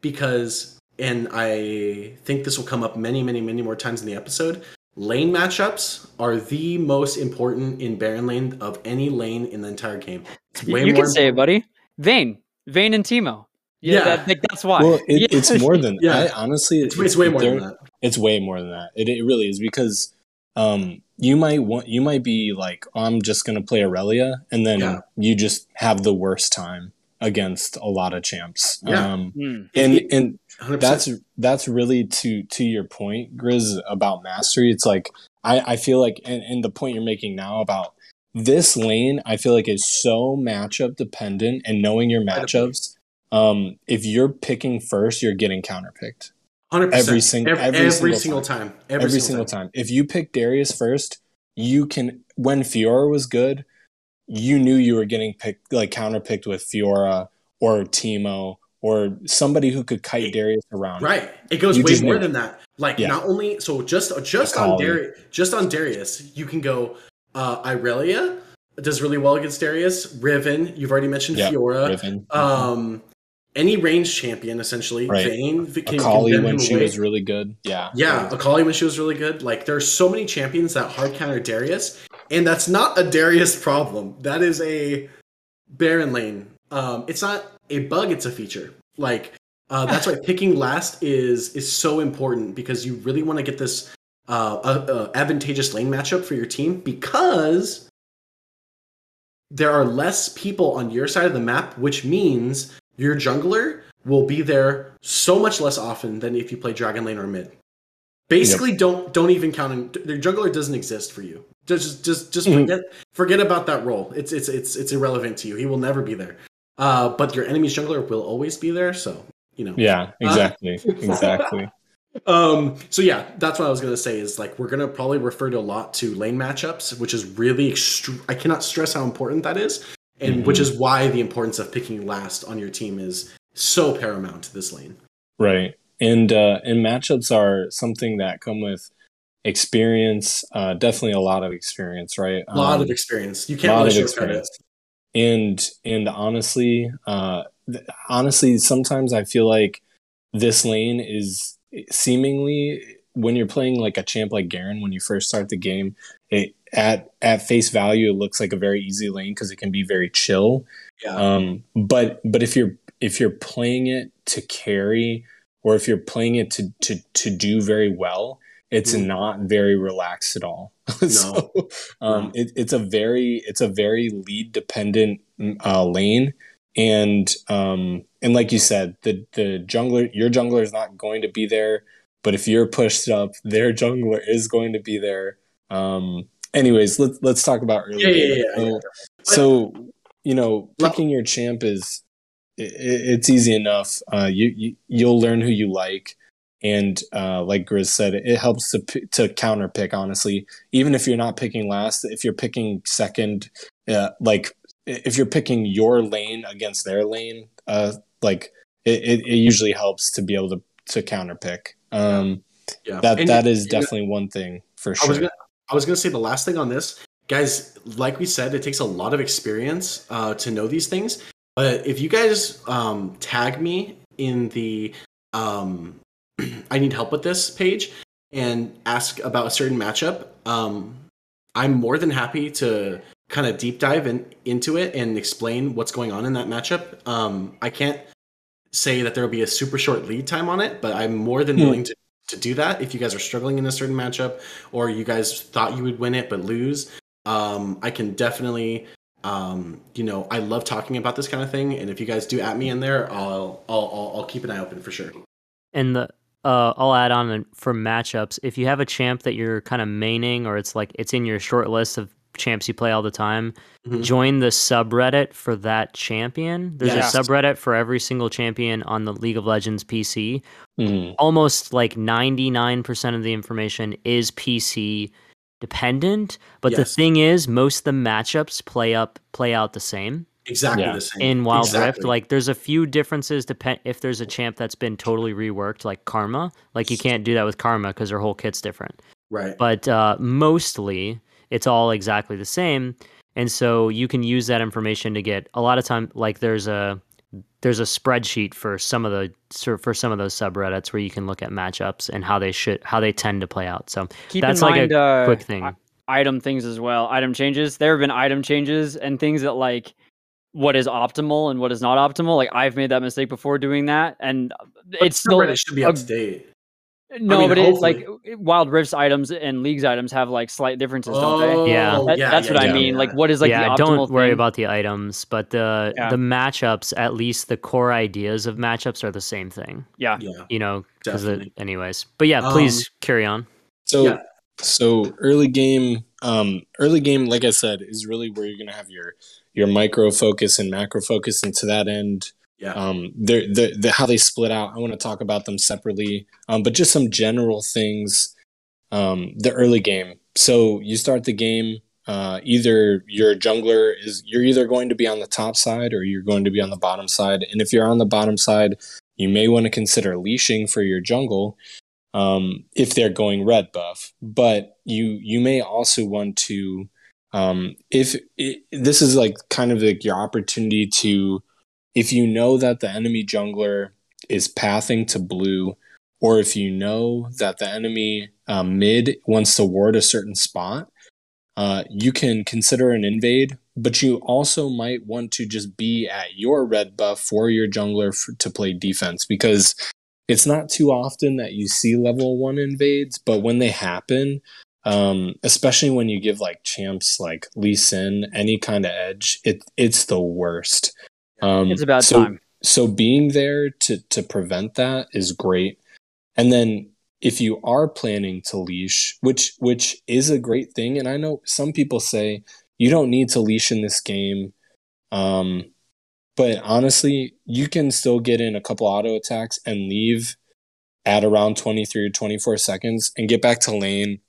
because and I think this will come up many many many more times in the episode. Lane matchups are the most important in Baron Lane of any lane in the entire game. It's way you more can say it, buddy. Vayne, Vane and Teemo. Yeah. that, like, that's why. Well, it, Yeah. it's more than Yeah. I honestly. It's, it's way more than that. It's way more than that. It, it really is because um, you might want you might be like, I'm just gonna play Irelia, and then Yeah. you just have the worst time against a lot of champs. Yeah. Um, Hmm. and and 100%. that's that's really to to your point grizz about mastery it's like i i feel like and, and the point you're making now about this lane i feel like is so matchup dependent and knowing your matchups um if you're picking first you're getting counterpicked 100%. every sing- every, every every single time. time. Every, every, single time. if you pick darius first you can when fiora was good you knew you were getting picked like counterpicked with fiora or teemo or somebody who could kite darius around Right. It goes You way more than that. Like Yeah. not only so just just on Darius just on Darius, you can go uh Irelia does really well against Darius, Riven, you've already mentioned Yeah, Fiora. Riven. Um any range champion essentially. Right. Vayne can, Akali can when she away. was really good. Yeah. Yeah, Akali when she was really good. Like there's so many champions that hard counter Darius, and that's not a Darius problem. That is a Baron lane. Um, it's not a bug; it's a feature. Like uh, that's why picking last is is so important because you really want to get this uh, uh, uh, advantageous lane matchup for your team because there are less people on your side of the map, which means your jungler will be there so much less often than if you play dragon lane or mid. Basically, don't don't even count. In, the jungler doesn't exist for you. Just just just Mhm. forget forget about that role. It's it's it's it's irrelevant to you. He will never be there. Uh, but your enemy's jungler will always be there. So you know. Yeah, exactly. exactly. Um, so yeah, that's what I was gonna say. Is like we're gonna probably refer to a lot to lane matchups, which is really extre- I cannot stress how important that is, and which Mhm. is why the importance of picking last on your team is so paramount to this lane. Right. And uh and matchups are something that come with experience, uh definitely a lot of experience, right? A lot Um, of experience. You can't lot really of it. experience. And and honestly, uh th- honestly sometimes I feel like this lane is seemingly when you're playing like a champ like Garen when you first start the game, it at at face value it looks like a very easy lane because it can be very chill. Yeah. Um, but but if you're if you're playing it to carry or if you're playing it to to to do very well, it's Mhm. not very relaxed at all. so um, No. it, it's a very it's a very lead dependent uh, lane, and um, and like you said, the the jungler your jungler is not going to be there, but if you're pushed up, their jungler is going to be there. Um, anyways, let's let's talk about early Yeah, yeah, game. yeah, yeah. So, so you know, picking your champ is i i- it's easy enough. Uh, you, you you'll learn who you like, and uh, like Grizz said, it helps to p- to counter pick. Honestly, even if you're not picking last, if you're picking second, uh, like if you're picking your lane against their lane, uh, like it, it, it usually helps to be able to to counter pick. Um, Yeah. that And- that is you know, definitely one thing for I sure. was gonna, I was gonna say the last thing on this, guys. Like we said, it takes a lot of experience uh, to know these things. But if you guys um, tag me in the um, "I need help with this" page and ask about a certain matchup, um, I'm more than happy to kind of deep dive in, into it and explain what's going on in that matchup. Um, I can't say that there will be a super short lead time on it, but I'm more than Hmm. willing to, to do that if you guys are struggling in a certain matchup or you guys thought you would win it but lose. Um, I can definitely, um, you know, I love talking about this kind of thing, and if you guys do at me in there, I'll I'll I'll, I'll keep an eye open for sure. And the uh, I'll add on for matchups. If you have a champ that you're kind of maining, or it's like it's in your short list of champs you play all the time, Mhm. join the subreddit for that champion. There's Yes. a subreddit for every single champion on the League of Legends PC. Mhm. Almost like 99% of the information is PC dependent, but the thing is most of the matchups play up play out the same Exactly Yeah. the same. in Wild Rift. Like there's a few differences depend if there's a champ that's been totally reworked, like Karma. Like you can't do that with Karma because her whole kit's different. right. But uh, mostly it's all exactly the same, and so you can use that information to get a lot of time. Like there's a there's a spreadsheet for some of the sur- for some of those subreddits where you can look at matchups and how they should how they tend to play out. So Keep that's in like mind, a uh, quick thing. item things as well. Item changes. There have been item changes and things that like what is optimal and what is not optimal. Like I've made that mistake before doing that, and it's still it should be up to date. No, mean, but it's like. Wild Rifts items and Leagues items have like slight differences, don't they? Yeah. That- yeah, that's yeah, what I mean. yeah. Like, what is like yeah, the optimal don't worry thing? about the items, but the Yeah. the matchups, at least the core ideas of matchups are the same thing. Yeah, Yeah. You know, because anyways. But yeah, please carry on. So Yeah. so early game um early game like I said is really where you're going to have your your micro focus and macro focus and to that end Yeah. um they're, the the how they split out I want to talk about them separately um but just some general things um the early game so you start the game uh either your jungler is you're either going to be on the top side or you're going to be on the bottom side and if you're on the bottom side you may want to consider leashing for your jungle um, if they're going red buff. But you you may also want to um, if it, this is like kind of like your opportunity to if you know that the enemy jungler is pathing to blue, or if you know that the enemy um, mid wants to ward a certain spot. Uh, you can consider an invade, but you also might want to just be at your red buff for your jungler f- to play defense because it's not too often that you see level one invades, but when they happen, um, especially when you give like champs like Lee Sin any kind of edge, it it's the worst. Um, it's about so, time. So being there to to prevent that is great. And then if you are planning to leash, which which is a great thing, and I know some people say you don't need to leash in this game. Um, but honestly, you can still get in a couple auto attacks and leave at around 23 or 24 seconds and get back to lane,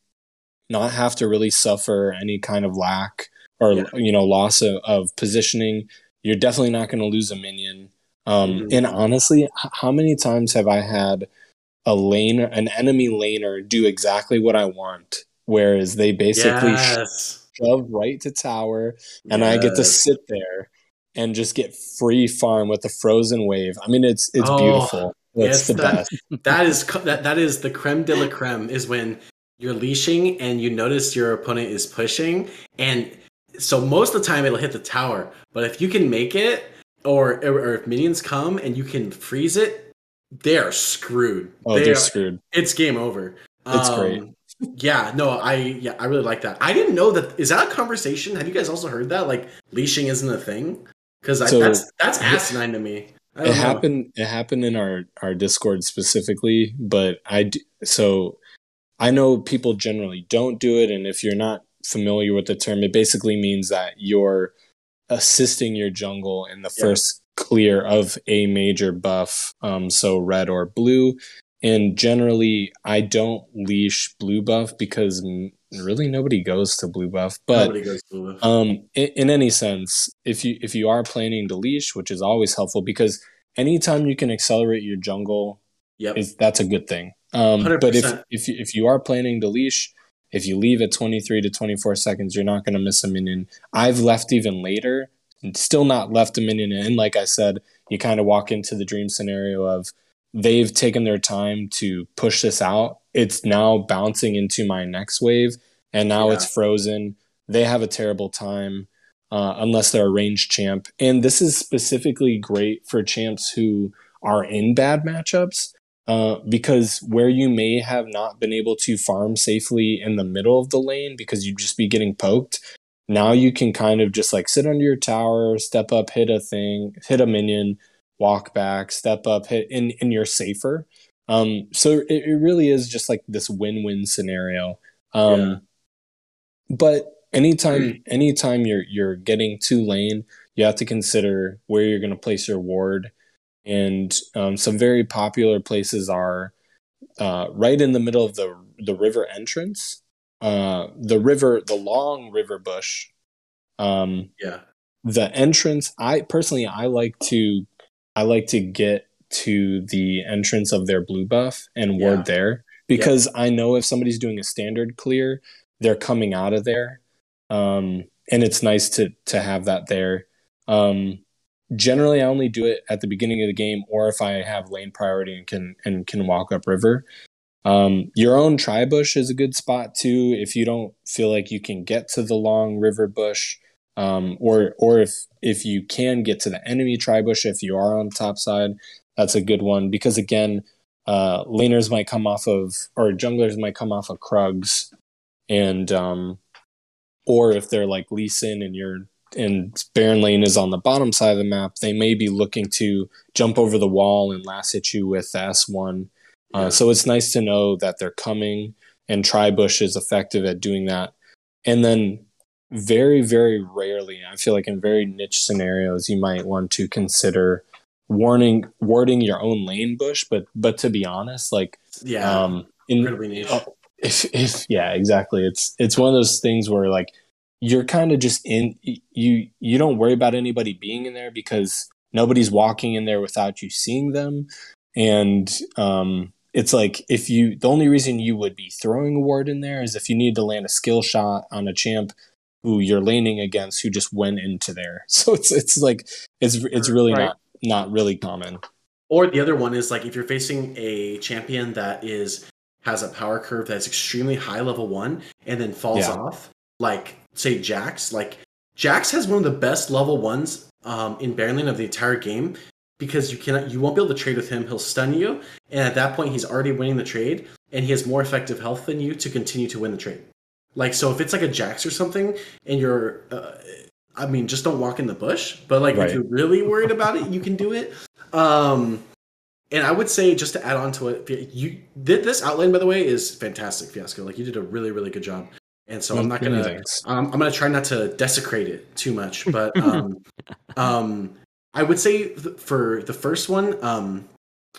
not have to really suffer any kind of lack or Yeah. you know loss of, of positioning. You're definitely not going to lose a minion. Um, Mhm. And honestly, h- how many times have I had a lane, an enemy laner, do exactly what I want, whereas they basically yes. shove right to tower, and I get to sit there and just get free farm with the frozen wave. I mean, it's it's Oh, beautiful. It's the that- best. that is that that is the creme de la creme is when you're leashing and you notice your opponent is pushing and so most of the time it'll hit the tower but if you can make it or or, if minions come and you can freeze it they are screwed Oh, They they're are- screwed. it's game over It's Um, great. yeah no i yeah i really like that i didn't know that is that a conversation have you guys also heard that like leashing isn't a thing because So- that's that's asinine to me It know. happened. It happened in our our Discord specifically, but I d- so I know people generally don't do it, and if you're not familiar with the term, it basically means that you're assisting your jungle in the Yeah. first clear of a major buff, um, so red or blue. And generally, I don't leash blue buff because really nobody goes to blue buff. But Nobody goes to the- um, in, in any sense, if you if you are planning to leash, which is always helpful because anytime you can accelerate your jungle, yep is that's a good thing. Um, but if if you, if you are planning to leash, if you leave at 23 to 24 seconds, you're not going to miss a minion. I've left even later, and still not left a minion. And like I said, you kind of walk into the dream scenario of they've taken their time to push this out. It's now bouncing into my next wave, and now Yeah. it's frozen. They have a terrible time. Uh, unless they're a ranged champ. And this is specifically great for champs who are in bad matchups uh, because where you may have not been able to farm safely in the middle of the lane because you'd just be getting poked, now you can kind of just like sit under your tower, step up, hit a thing, hit a minion, walk back, step up, hit, and, and you're safer. Um, so it, it really is just like this win-win scenario. Um, Yeah. but anytime anytime you're you're getting to lane, you have to consider where you're going to place your ward. And um, some very popular places are uh, right in the middle of the the river entrance, uh, the river, the long river bush. Um, Yeah. the entrance i personally i like to i like to get to the entrance of their blue buff and ward Yeah. there because i know if somebody's doing a standard clear they're coming out of there um and it's nice to to have that there um generally i only do it at the beginning of the game or if i have lane priority and can and can walk up river um, your own tri bush is a good spot too if you don't feel like you can get to the long river bush um, or or if if you can get to the enemy tribush if you are on top side that's a good one because again uh, laners might come off of or junglers might come off of krugs and um, or if they're like Lee Sin and you're and Baron Lane is on the bottom side of the map, they may be looking to jump over the wall and last hit you with the S1. Yeah. Uh, so it's nice to know that they're coming and Tribush is effective at doing that. And then very, very rarely, I feel like in very niche scenarios, you might want to consider warning warding your own lane bush. But but to be honest, like Yeah. um in incredibly niche. oh, if if yeah, exactly. It's it's one of those things where like you're kind of just in you you don't worry about anybody being in there because nobody's walking in there without you seeing them and um it's like if you the only reason you would be throwing a ward in there is if you need to land a skill shot on a champ who you're laning against who just went into there so it's it's like it's it's really Right. not not really common Or the other one is like if you're facing a champion that is has a power curve that's extremely high level one and then falls Yeah. off, like say Jax, like Jax has one of the best level ones um, in Baron of the entire game because you cannot you won't be able to trade with him. He'll stun you, and at that point he's already winning the trade, and he has more effective health than you to continue to win the trade. Like so, if it's like a Jax or something, and you're, uh, I mean, just don't walk in the bush. But like Right. if you're really worried about it, you can do it. Um, and I would say just to add on to it, you did this outline by the way is fantastic, Fiasco. Like you did a really really good job. And so I'm not gonna thanks. um, I'm gonna try not to desecrate it too much, but um, um, I would say th- for the first one, um,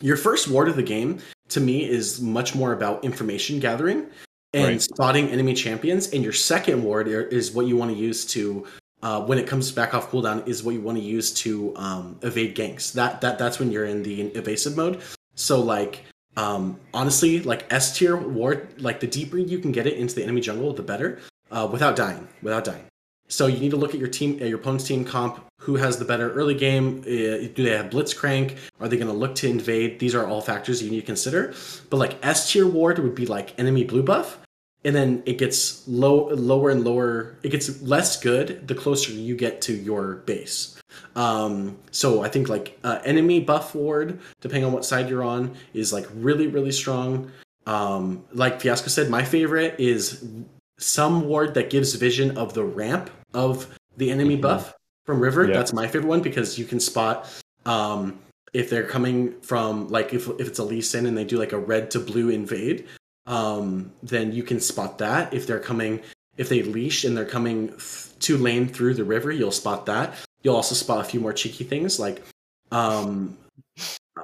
your first ward of the game to me is much more about information gathering and Right. spotting enemy champions, and your second ward is what you want to use to. Uh, when it comes back off cooldown, is what you want to use to um, evade ganks. That that that's when you're in the evasive mode. So like um, honestly, like S tier ward, like the deeper you can get it into the enemy jungle, the better. Uh, without dying, without dying. So you need to look at your team, uh, your opponent's team comp. Who has the better early game? Uh, do they have blitzcrank? Are they going to look to invade? These are all factors you need to consider. But like S tier ward would be like enemy blue buff, and then it gets low, lower and lower. It gets less good the closer you get to your base. Um, so I think like uh, enemy buff ward, depending on what side you're on, is like really really strong. Um, like Fiasco said, my favorite is some ward that gives vision of the ramp of the enemy Mhm. buff from River. That's my favorite one because you can spot um, if they're coming from like if if it's a Lee Sin and they do like a red to blue invade, um, then you can spot that. If they're coming, if they leash and they're coming th- to lane through the river, you'll spot that. You'll also spot a few more cheeky things like, um,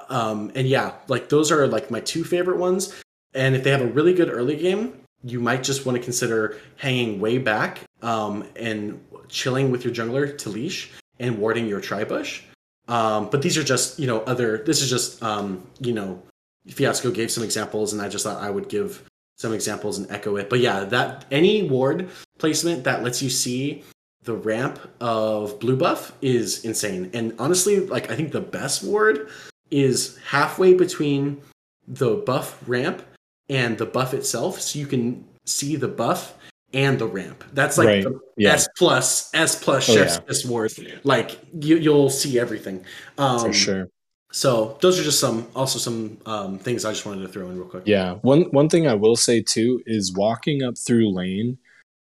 um, and yeah, like those are like my two favorite ones. And if they have a really good early game, you might just want to consider hanging way back um, and chilling with your jungler to leash and warding your tribush. Um, but these are just you know other. This is just um, you know Fiasco gave some examples, and I just thought I would give some examples and echo it. But yeah, that any ward placement that lets you see the ramp of blue buff is insane. And honestly, like I think the best ward is halfway between the buff ramp and the buff itself, so you can see the buff and the ramp. That's like Right. the Yeah. S plus S plus Oh, chef's yeah. kiss ward. Like you, you'll see everything. Um, for sure So those are just some also some um, things I just wanted to throw in real quick. Yeah. One one thing I will say too is walking up through lane.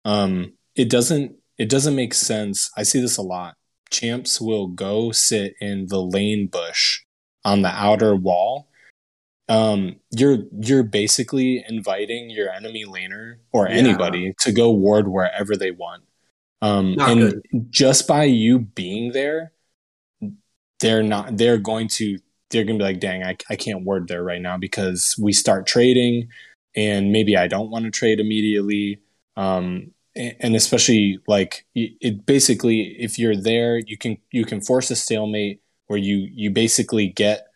Um, it doesn't it doesn't make sense. I see this a lot. Champs will go sit in the lane bush on the outer wall. um, you're you're basically inviting your enemy laner or Yeah. anybody to go ward wherever they want. Um, Not and good. just by you being there, they're not. They're going to. They're going to be like, "Dang, I, I can't ward there right now because we start trading, and maybe I don't want to trade immediately." Um, and especially like it basically, if you're there, you can you can force a stalemate where you you basically get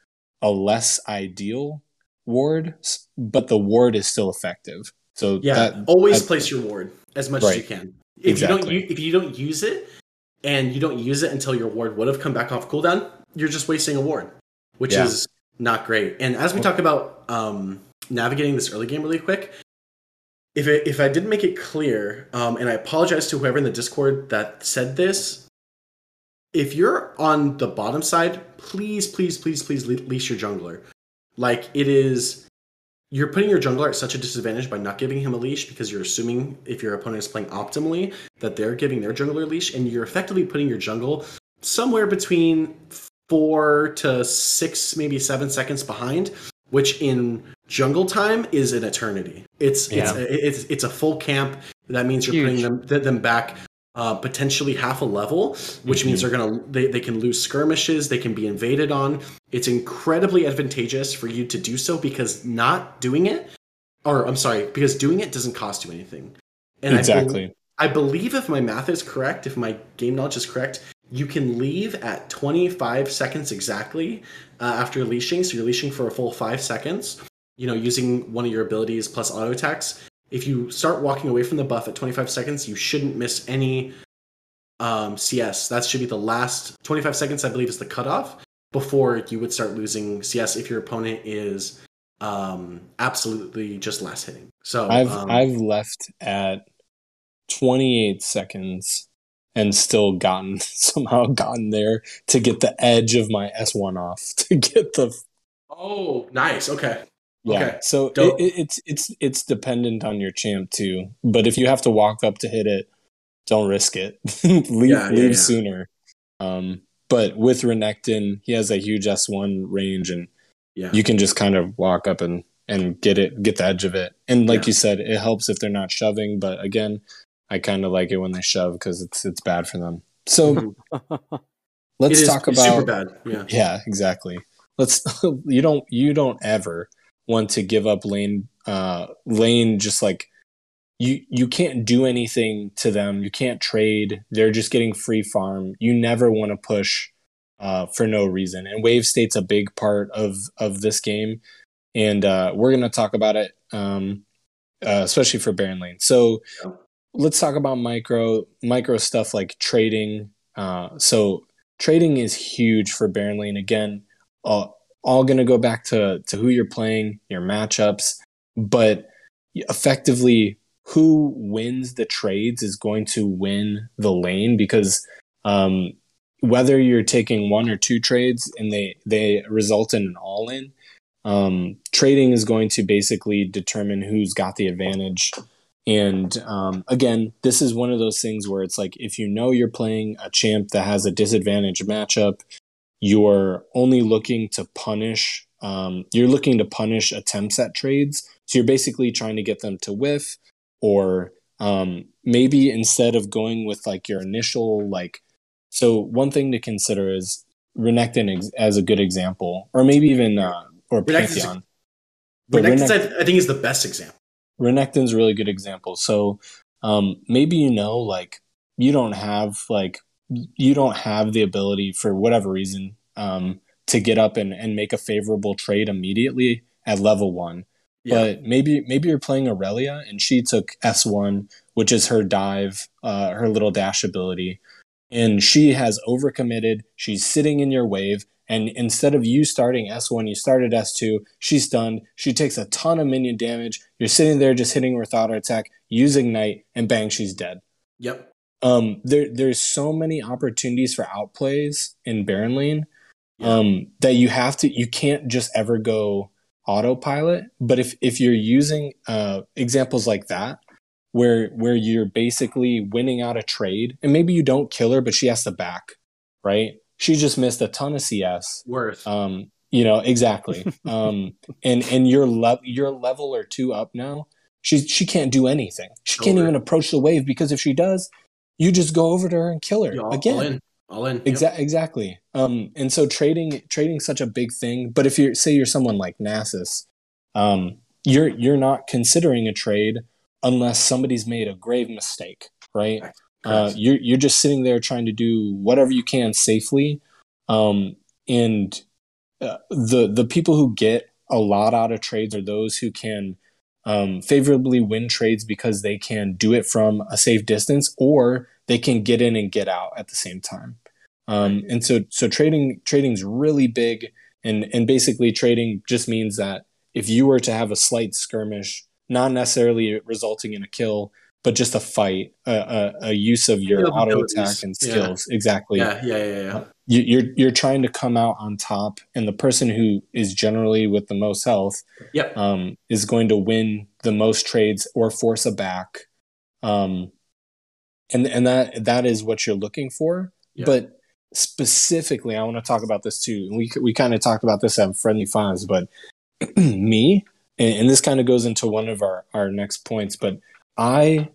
a less ideal ward, but the ward is still effective. So Yeah, that, always that- place your ward as much as you can. If you don't, if you don't use it, and you don't use it until your ward would have come back off cooldown, you're just wasting a ward, which Yeah. is not great. And as we talk about um, navigating this early game really quick, if it, if I didn't make it clear, um, and I apologize to whoever in the Discord that said this, if you're on the bottom side, please, please, please, please le- leash your jungler. Like it is, you're putting your jungler at such a disadvantage by not giving him a leash because you're assuming if your opponent is playing optimally that they're giving their jungler leash, and you're effectively putting your jungle somewhere between four to six, maybe seven seconds behind, which in jungle time is an eternity. It's it's Yeah. it's it's a full camp. That means you're Huge. putting them them back uh, potentially half a level, which means they're gonna they, they can lose skirmishes, they can be invaded on. It's incredibly advantageous for you to do so because not doing it, or I'm sorry, because doing it doesn't cost you anything. And I exactly. I believe if my math is correct, if my game knowledge is correct, you can leave at 25 seconds exactly uh, after leashing. So you're leashing for a full five seconds, you know, using one of your abilities plus auto attacks. If you start walking away from the buff at 25 seconds, you shouldn't miss any um, CS. That should be the last 25 seconds, I believe, is the cutoff before you would start losing CS if your opponent is um, absolutely just last hitting. So I've um, I've left at 28 seconds and still gotten somehow gotten there to get the edge of my S1 off to get the oh nice okay yeah. Okay, So it, it's it's it's dependent on your champ too. But if you have to walk up to hit it, don't risk it. leave Yeah, leave yeah. sooner. Um, but with Renekton, he has a huge S1 range and yeah you can just kind of walk up and and get it get the edge of it and like you said it helps if they're not shoving but again i kind of like it when they shove because it's it's bad for them so let's It is talk super about bad yeah yeah exactly let's you don't you don't ever want to give up lane uh lane just like you you can't do anything to them you can't trade they're just getting free farm you never want to push uh for no reason and wave state's a big part of of this game and uh we're going to talk about it um uh, especially for Baron Lane. So Yeah. let's talk about micro micro stuff like trading. Uh, so trading is huge for Baron Lane. Again, uh, all going to go back to to who you're playing, your matchups, but effectively who wins the trades is going to win the lane because um, whether you're taking one or two trades and they they result in an all in um, trading is going to basically determine who's got the advantage. And um, again, this is one of those things where it's like if you know you're playing a champ that has a disadvantage matchup, you're only looking to punish. Um, you're looking to punish attempts at trades. So you're basically trying to get them to whiff, or um, maybe instead of going with like your initial like. So one thing to consider is Renekton ex- as a good example, or maybe even uh, or Renekton's- Pantheon. But Renekton's, Renek- I, I think is the best example Renekton's a really good example. So um, maybe you know, like you don't have like you don't have the ability for whatever reason um, to get up and, and make a favorable trade immediately at level one. Yeah. But maybe maybe you're playing Irelia and she took S one, which is her dive, uh, her little dash ability, and she has overcommitted. She's sitting in your wave, and instead of you starting S1, you started S2. She's stunned. She takes a ton of minion damage. You're sitting there just hitting her with auto attack, using ignite, and bang, she's dead. Yep. Um, there, there's so many opportunities for outplays in Baron Lane Yeah. um, that you have to. You can't just ever go autopilot. But if if you're using uh, examples like that, where where you're basically winning out a trade, and maybe you don't kill her, but she has to back, right? She just missed a ton of CS Worth. um, You know exactly. um, and and you're le- you're level or two up now. She she can't do anything. She can't Over. even approach the wave because if she does, you just go over to her and kill her Yeah, all, again. all in. All in. Yep. Exactly. Exactly. Um, and so trading trading such a big thing. But if you're say you're someone like Nasus, um, you're you're not considering a trade unless somebody's made a grave mistake, right? Uh, you're you're just sitting there trying to do whatever you can safely, um, and uh, the the people who get a lot out of trades are those who can um, favorably win trades because they can do it from a safe distance or they can get in and get out at the same time. Um, and so so trading trading's really big and and basically trading just means that if you were to have a slight skirmish, not necessarily resulting in a kill, but just a fight, a, a, a use of your auto attack and Yeah. skills, exactly Yeah, yeah, yeah, yeah. you, you're you're trying to come out on top, and the person who is generally with the most health Yep. um, is going to win the most trades or force a back, um, and and that that is what you're looking for. Yeah. But specifically, I want to talk about this too. We we kind of talked about this at Friendly Fives, but me, and, and this kind of goes into one of our our next points, but I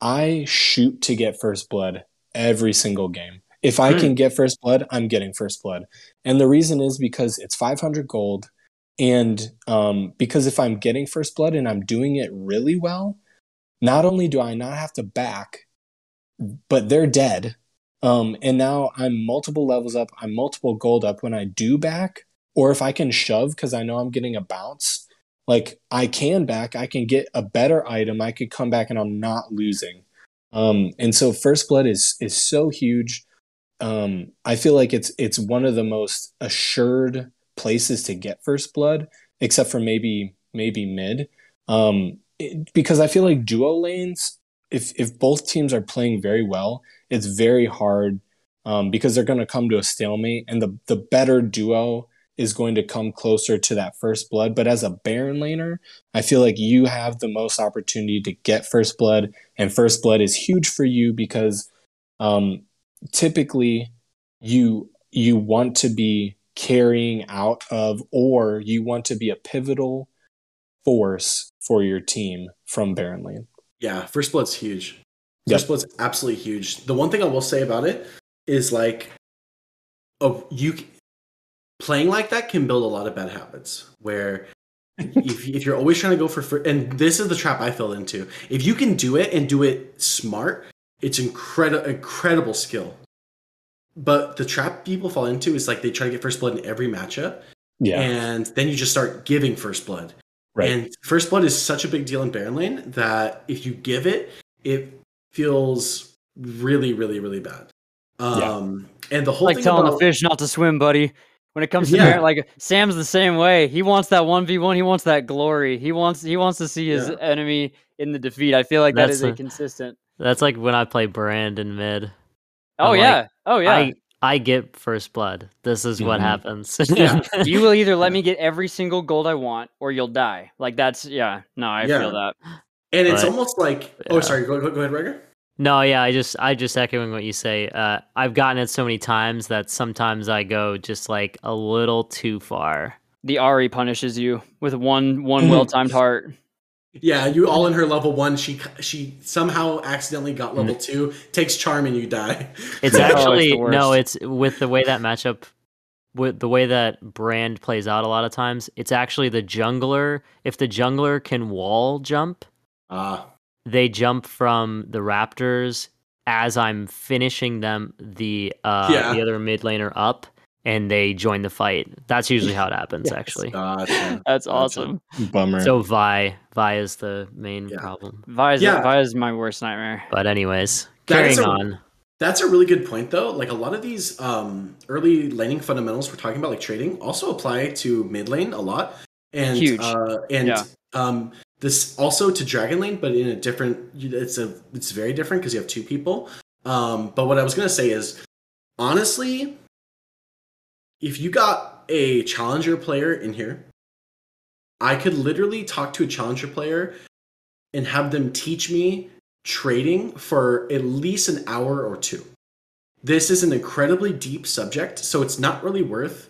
I shoot to get first blood every single game. If I Hmm. can get first blood, I'm getting first blood. And the reason is because it's 500 gold. And um, because if I'm getting first blood and I'm doing it really well, not only do I not have to back, but they're dead. Um, and now I'm multiple levels up, I'm multiple gold up when I do back, or if I can shove because I know I'm getting a bounce, like I can back, I can get a better item, I could come back and I'm not losing. Um, and so first blood is is so huge. Um, I feel like it's it's one of the most assured places to get first blood, except for maybe maybe mid. Um, it- because I feel like duo lanes, if if both teams are playing very well, it's very hard um, because they're going to come to a stalemate, and the the better duo is going to come closer to that first blood. But as a Baron laner, I feel like you have the most opportunity to get first blood, and first blood is huge for you because um, typically you you want to be carrying out of, or you want to be a pivotal force for your team from Baron lane. Yeah, first blood's huge. Yep. First blood's absolutely huge. The one thing I will say about it is like, oh, you playing like that can build a lot of bad habits. Where if if you're always trying to go for, fir- and this is the trap I fell into. If you can do it and do it smart, it's incredible, incredible skill. But the trap people fall into is like they try to get first blood in every matchup, Yeah, and then you just start giving first blood. right. And first blood is such a big deal in Baron Lane that if you give it, it feels really, really, really bad. Um, and the whole like thing telling about, the fish not to swim, buddy. When it comes to Yeah. Baron, like Sam's the same way. He wants that one v one. He wants that glory. He wants he wants to see his Yeah. enemy in the defeat. I feel like that That's is a a- consistent. That's like when I play Brand in mid. Oh I'm like, yeah. oh yeah. I I get first blood. This is what Mhm. happens. Yeah. you will either let me get every single gold I want, or you'll die. Like that's yeah. No, I Yeah. feel that. and it's but- almost like, oh, sorry, go, go, go ahead, Rygar. No, yeah, I just I just echoing what you say. Uh, I've gotten it so many times that sometimes I go just like a little too far. The Ahri punishes you with one one Mhm. well timed heart. Yeah, you all in her level one. She she somehow accidentally got level two, takes charm, and you die. It's Oh, it's actually no, it's with the way that matchup with the way that brand plays out a lot of times, it's actually the jungler. If the jungler can wall jump, Ah, they jump from the raptors as I'm finishing them the uh Yeah. the other mid laner up and they join the fight. That's usually how it happens Yes. actually. gotcha. That's Gotcha. awesome. Bummer. So Vi, Vi is the main Yeah. problem. Vi's Yeah. Vi's my worst nightmare. But anyways, That is carrying a- on. That's a really good point, though. Like a lot of these um, early laning fundamentals we're talking about, like trading, also apply to mid lane a lot, and Huge. Uh, and Yeah. um, this also to dragon lane, but in a different. It's a it's very different because you have two people. Um, but what I was gonna say is, honestly, if you got a challenger player in here, I could literally talk to a challenger player and have them teach me trading for at least an hour or two. This is an incredibly deep subject, so it's not really worth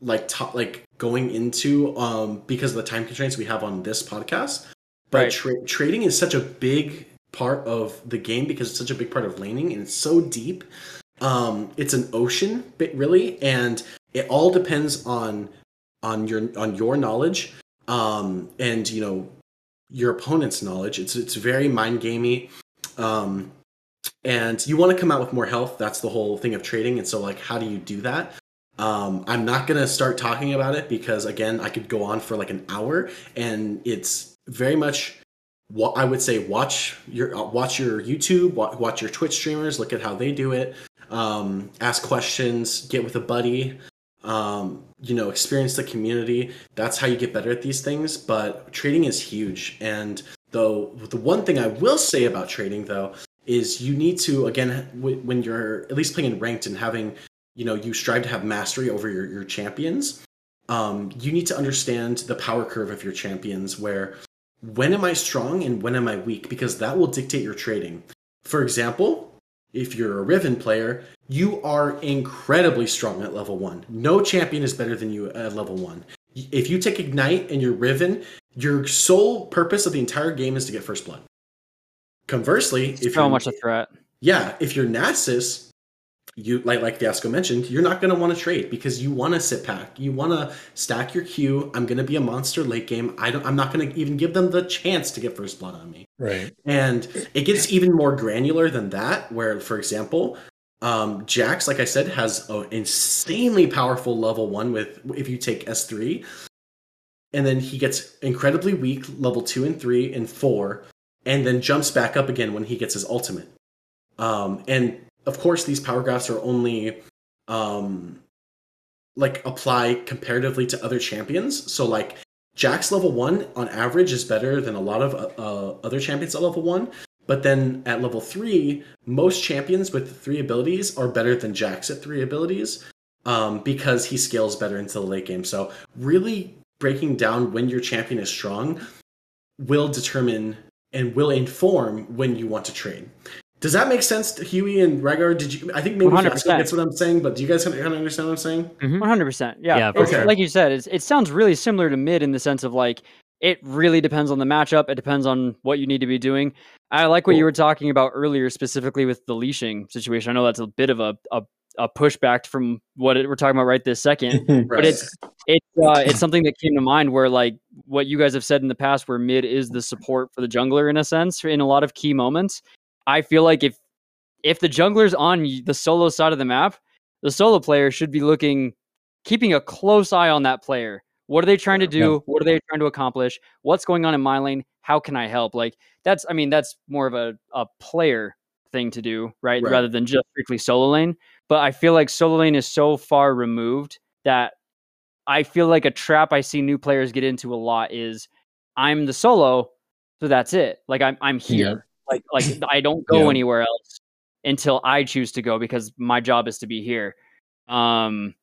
like top like going into um because of the time constraints we have on this podcast. But Right. tra- trading is such a big part of the game because it's such a big part of laning and it's so deep. Um, it's an ocean, bit really, and it all depends on on your on your knowledge um, and you know your opponent's knowledge. It's it's very mind gamey, um, and you want to come out with more health. That's the whole thing of trading. And so, like, how do you do that? Um, I'm not gonna start talking about it because again, I could go on for like an hour, and it's very much what I would say. Watch your uh, watch your YouTube, watch, your Twitch streamers, look at how they do it. Um, ask questions, get with a buddy um, you know, experience the community. That's how you get better at these things. But trading is huge. And though the one thing I will say about trading though is you need to again when you're at least playing in ranked and having you know you strive to have mastery over your, your champions. Um, you need to understand the power curve of your champions where when am I strong and when am I weak because that will dictate your trading. For example, if you're a Riven player, you are incredibly strong at level one. No champion is better than you at level one. If you take Ignite and you're Riven, your sole purpose of the entire game is to get first blood. Conversely, if so you're, much a threat. yeah, if you're Nasus, you like like Fiasco mentioned, you're not gonna want to trade because you want to sit back. You want to stack your Q. I'm gonna be a monster late game. I don't. I'm not gonna even give them the chance to get first blood on me. Right. And it gets even more granular than that, where, for example, um, Jax, like I said, has an insanely powerful level one with if you take S3, and then he gets incredibly weak level two and three and four, and then jumps back up again when he gets his ultimate. Um, and of course, these power graphs are only um, like apply comparatively to other champions. So like Jax level one on average is better than a lot of uh, other champions at level one. But then at level three, most champions with three abilities are better than Jax at three abilities um, because he scales better into the late game. So really breaking down when your champion is strong will determine and will inform when you want to trade. Does that make sense to Huey and Rygar? Did you? I think maybe 100%. Gets what I'm saying, but do you guys kind of understand what I'm saying? One hundred percent. Yeah. Yeah, for sure. Like you said, it's, it sounds really similar to mid in the sense of like it really depends on the matchup. It depends on what you need to be doing. I like what you were talking about earlier, specifically with the leashing situation. I know that's a bit of a a, a pushback from what it, we're talking about right this second. but it's it's uh, it's something that came to mind where like what you guys have said in the past where mid is the support for the jungler in a sense in a lot of key moments i feel like if if the jungler's on the solo side of the map the solo player should be looking keeping a close eye on that player what are they trying to do Yeah. what are they trying to accomplish what's going on in my lane how can i help like that's i mean that's more of a, a player thing to do right? Right. rather than just strictly solo lane but i feel like solo lane is so far removed that I feel like a trap I see new players get into a lot is I'm the solo, so that's it. Like I'm I'm here. Like like I don't go Yeah. anywhere else until I choose to go because my job is to be here. Um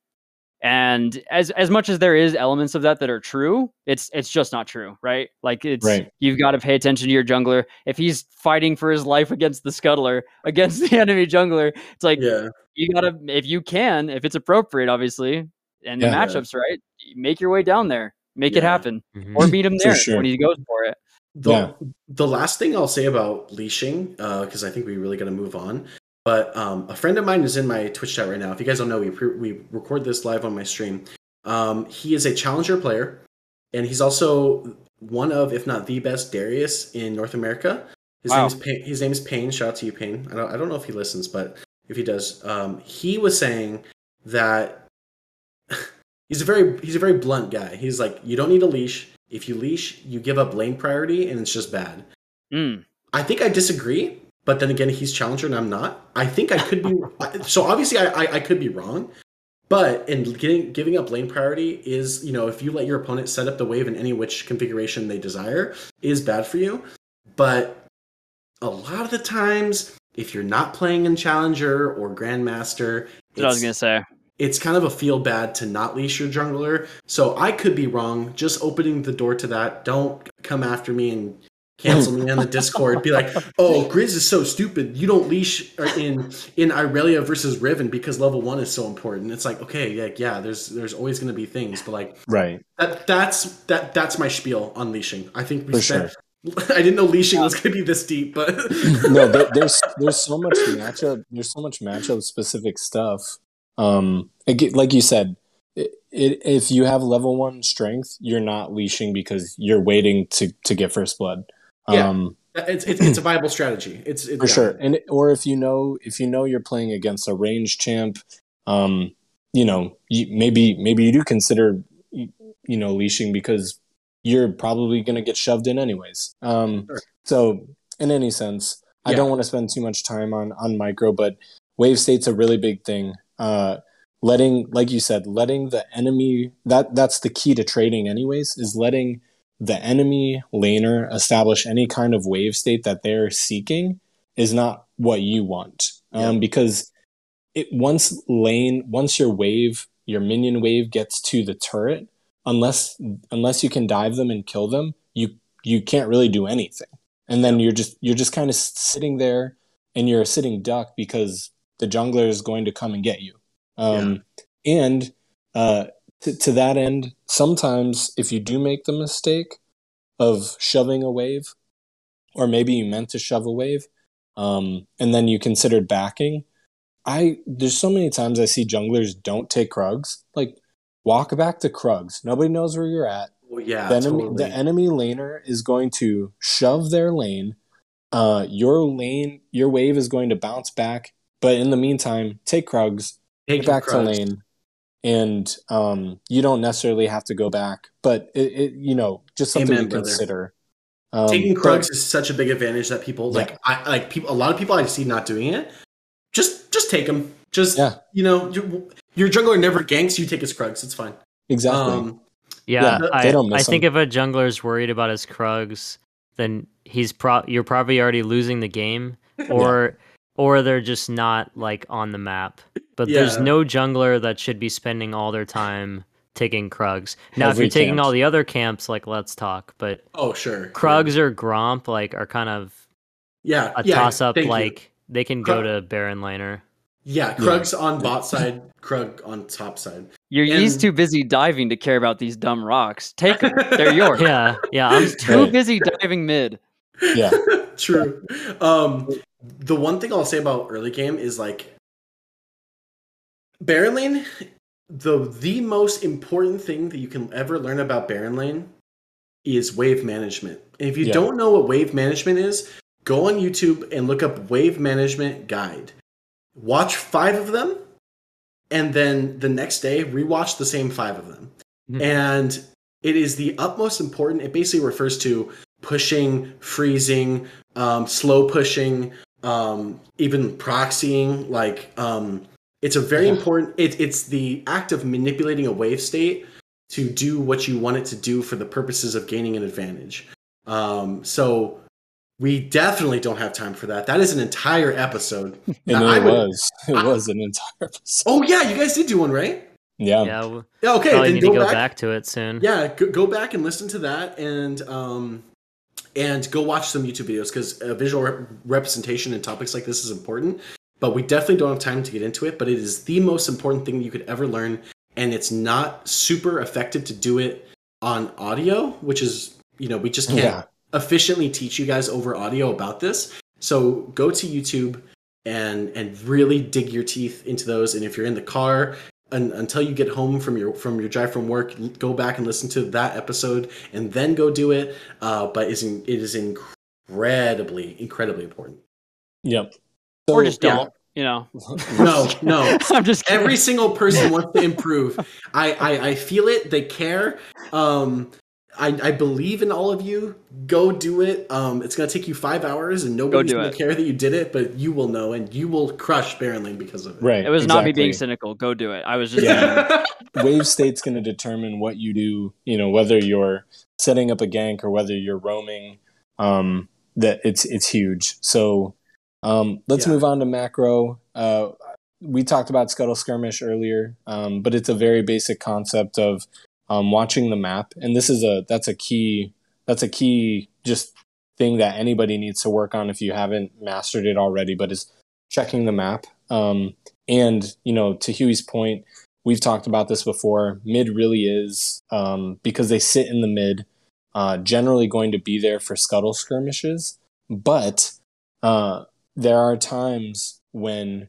and as as much as there is elements of that that are true, it's it's just not true, right? Like it's Right. you've got to pay attention to your jungler. If he's fighting for his life against the scuttler, against the enemy jungler, it's like Yeah, you gotta if you can if it's appropriate obviously and the Yeah. matchups right make your way down there make it Yeah. happen Mhm. or meet him there sure. when he goes for it The, Yeah. the last thing I'll say about leashing, because I think we really got to move on. But um, a friend of mine is in my Twitch chat right now. If you guys don't know, we pre- we record this live on my stream. Um, he is a challenger player, and he's also one of, if not the best, Darius in North America. His Wow. name is Payne, his name is Payne. Shout out to you, Payne. I don't I don't know if he listens, but if he does, um, he was saying that he's a very he's a very blunt guy. He's like, you don't need a leash. If you leash, you give up lane priority, and it's just bad. Mm. I think I disagree, but then again, he's challenger and I'm not. I think I could be. so obviously, I, I I could be wrong, but in getting giving up lane priority is you know if you let your opponent set up the wave in any which configuration they desire is bad for you. But a lot of the times, if you're not playing in challenger or grandmaster, That's what i was gonna say it's kind of a feel bad to not leash your jungler. So I could be wrong. Just opening the door to that. Don't come after me and cancel me on the Discord. Be like, "Oh, Grizz is so stupid. You don't leash uh, in in Irelia versus Riven because level one is so important." It's like, okay, yeah, yeah. There's there's always going to be things, but like Right. that that's that that's my spiel on leashing. I think we For spent. I didn't know leashing was going to be this deep, but no, there, there's there's so much matchup. There's so much matchup specific stuff. Um, like you said, it, it, if you have level one strength, you're not leashing because you're waiting to to get first blood. Yeah. Um, it's, it's it's a viable strategy. It's, it's for yeah. sure, and or if you know if you know you're playing against a range champ, um, you know, you, maybe maybe you do consider you you know leashing because you're probably going to get shoved in anyways. Um, Sure. so in any sense, I don't want to spend too much time on on micro, but wave state's a really big thing. Uh, letting, like you said, letting the enemy that that's the key to trading, anyways, is letting the enemy laner establish any kind of wave state that they're seeking is not what you want, um, Yeah. because it once lane once your wave your minion wave gets to the turret unless unless you can dive them and kill them you you can't really do anything. And then you're just you're just kind of sitting there and you're a sitting duck because the jungler is going to come and get you um and uh to, to that end sometimes if you do make the mistake of shoving a wave or maybe you meant to shove a wave um and then you considered backing I there's so many times I see junglers don't take Krugs. Like walk back to Krugs. Nobody knows where you're at. Oh, yeah, the, enemy, totally. the enemy laner is going to shove their lane. Uh, your lane, your wave is going to bounce back. But in the meantime, take Krugs, Take get back Krugs. to lane, and um, you don't necessarily have to go back. But it, it you know, just something Amen, to brother. consider. Um, Taking but- is such a big advantage that people Yeah. like. I like people. A lot of people I see not doing it. Just just take them. Just Yeah. you know, your, your jungler never ganks. You take his Krugs. It's fine. exactly. Um, Yeah, Yeah, I, they don't I think if a jungler's worried about his Krugs, then he's pro- you're probably already losing the game, or or they're just not like on the map. But there's no jungler that should be spending all their time taking Krugs. Now, Every if you're taking camp. all the other camps, like let's talk. But oh sure, Krugs or Gromp like are kind of Yeah, a yeah, toss up. thank you. Like they can go to Baron laner. yeah, Krugs on bot side, Krug on top side. You're And- he's too busy diving to care about these dumb rocks. Take them. They're yours. Yeah, yeah. I'm Too Right. busy diving mid. Yeah. True. Um, the one thing I'll say about early game is like Baron Lane. The the most important thing that you can ever learn about Baron Lane is wave management. And if you Yeah. don't know what wave management is, go on YouTube and look up wave management guide. Watch five of them, and then the next day rewatch the same five of them. Mhm. And it is the utmost important. It basically refers to pushing, freezing, um, slow pushing, um, even proxying. Like um, it's a very Yeah. important. It, it's the act of manipulating a wave state to do what you want it to do for the purposes of gaining an advantage. Um, so we definitely don't have time for that. That is an entire episode. And Now, I it would- was. It I- was an entire episode. Oh yeah, you guys did do one, right? Yeah. Yeah, we'll Okay, probably then need go, to go back. back. to it soon. Yeah, go, go back and listen to that, and um, and go watch some YouTube videos because uh, visual rep- representation in topics like this is important. But we definitely don't have time to get into it. But it is the most important thing you could ever learn, and it's not super effective to do it on audio, which is you know we just can't Yeah. efficiently teach you guys over audio about this. So go to YouTube and and really dig your teeth into those. And if you're in the car un, until you get home from your from your drive from work, go back and listen to that episode, and then go do it. Uh, but is in, it is incredibly incredibly important. Yep. or just don't. You know. No, no. I'm just kidding. Every single person wants to improve. I, I, I feel it. They care. Um, I, I believe in all of you. Go do it. Um, it's gonna take you five hours, and nobody's do gonna it. care that you did it, but you will know, and you will crush Baron Lane because of it. Right. It was not me being cynical. Go do it. I was just Yeah. wave state's going to determine what you do you know whether you're setting up a gank or whether you're roaming um that it's it's huge so um let's Yeah. move on to macro uh we talked about scuttle skirmish earlier um but it's a very basic concept of um watching the map and this is a that's a key that's a key just thing that anybody needs to work on if you haven't mastered it already, but is checking the map. Um, and you know, to Huey's point, we've talked about this before. Mid really is um, because they sit in the mid, uh, generally going to be there for scuttle skirmishes, but uh, there are times when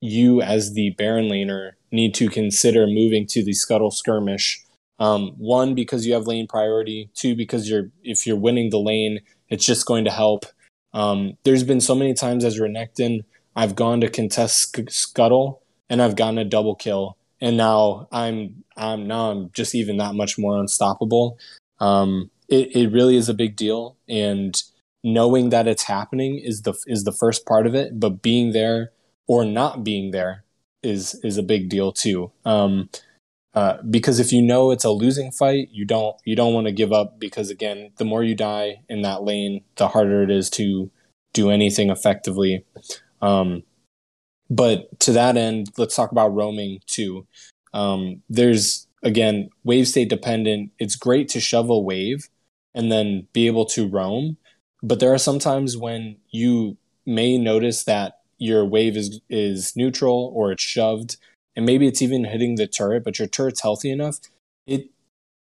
you, as the Baron laner, need to consider moving to the scuttle skirmish. Um, one because you have lane priority. Two because you're if you're winning the lane, it's just going to help. Um, there's been so many times as Renekton, I've gone to contest scuttle and I've gotten a double kill, and now I'm I'm now I'm just even that much more unstoppable. Um, it it really is a big deal, and knowing that it's happening is the is the first part of it, but being there or not being there is is a big deal too. Um, uh, because if you know it's a losing fight, you don't you don't want to give up because again, the more you die in that lane, the harder it is to do anything effectively. Um, but to that end, let's talk about roaming too. Um, there's again wave state dependent. It's great to shove a wave and then be able to roam, but there are some times when you may notice that your wave is is neutral or it's shoved and maybe it's even hitting the turret but your turret's healthy enough it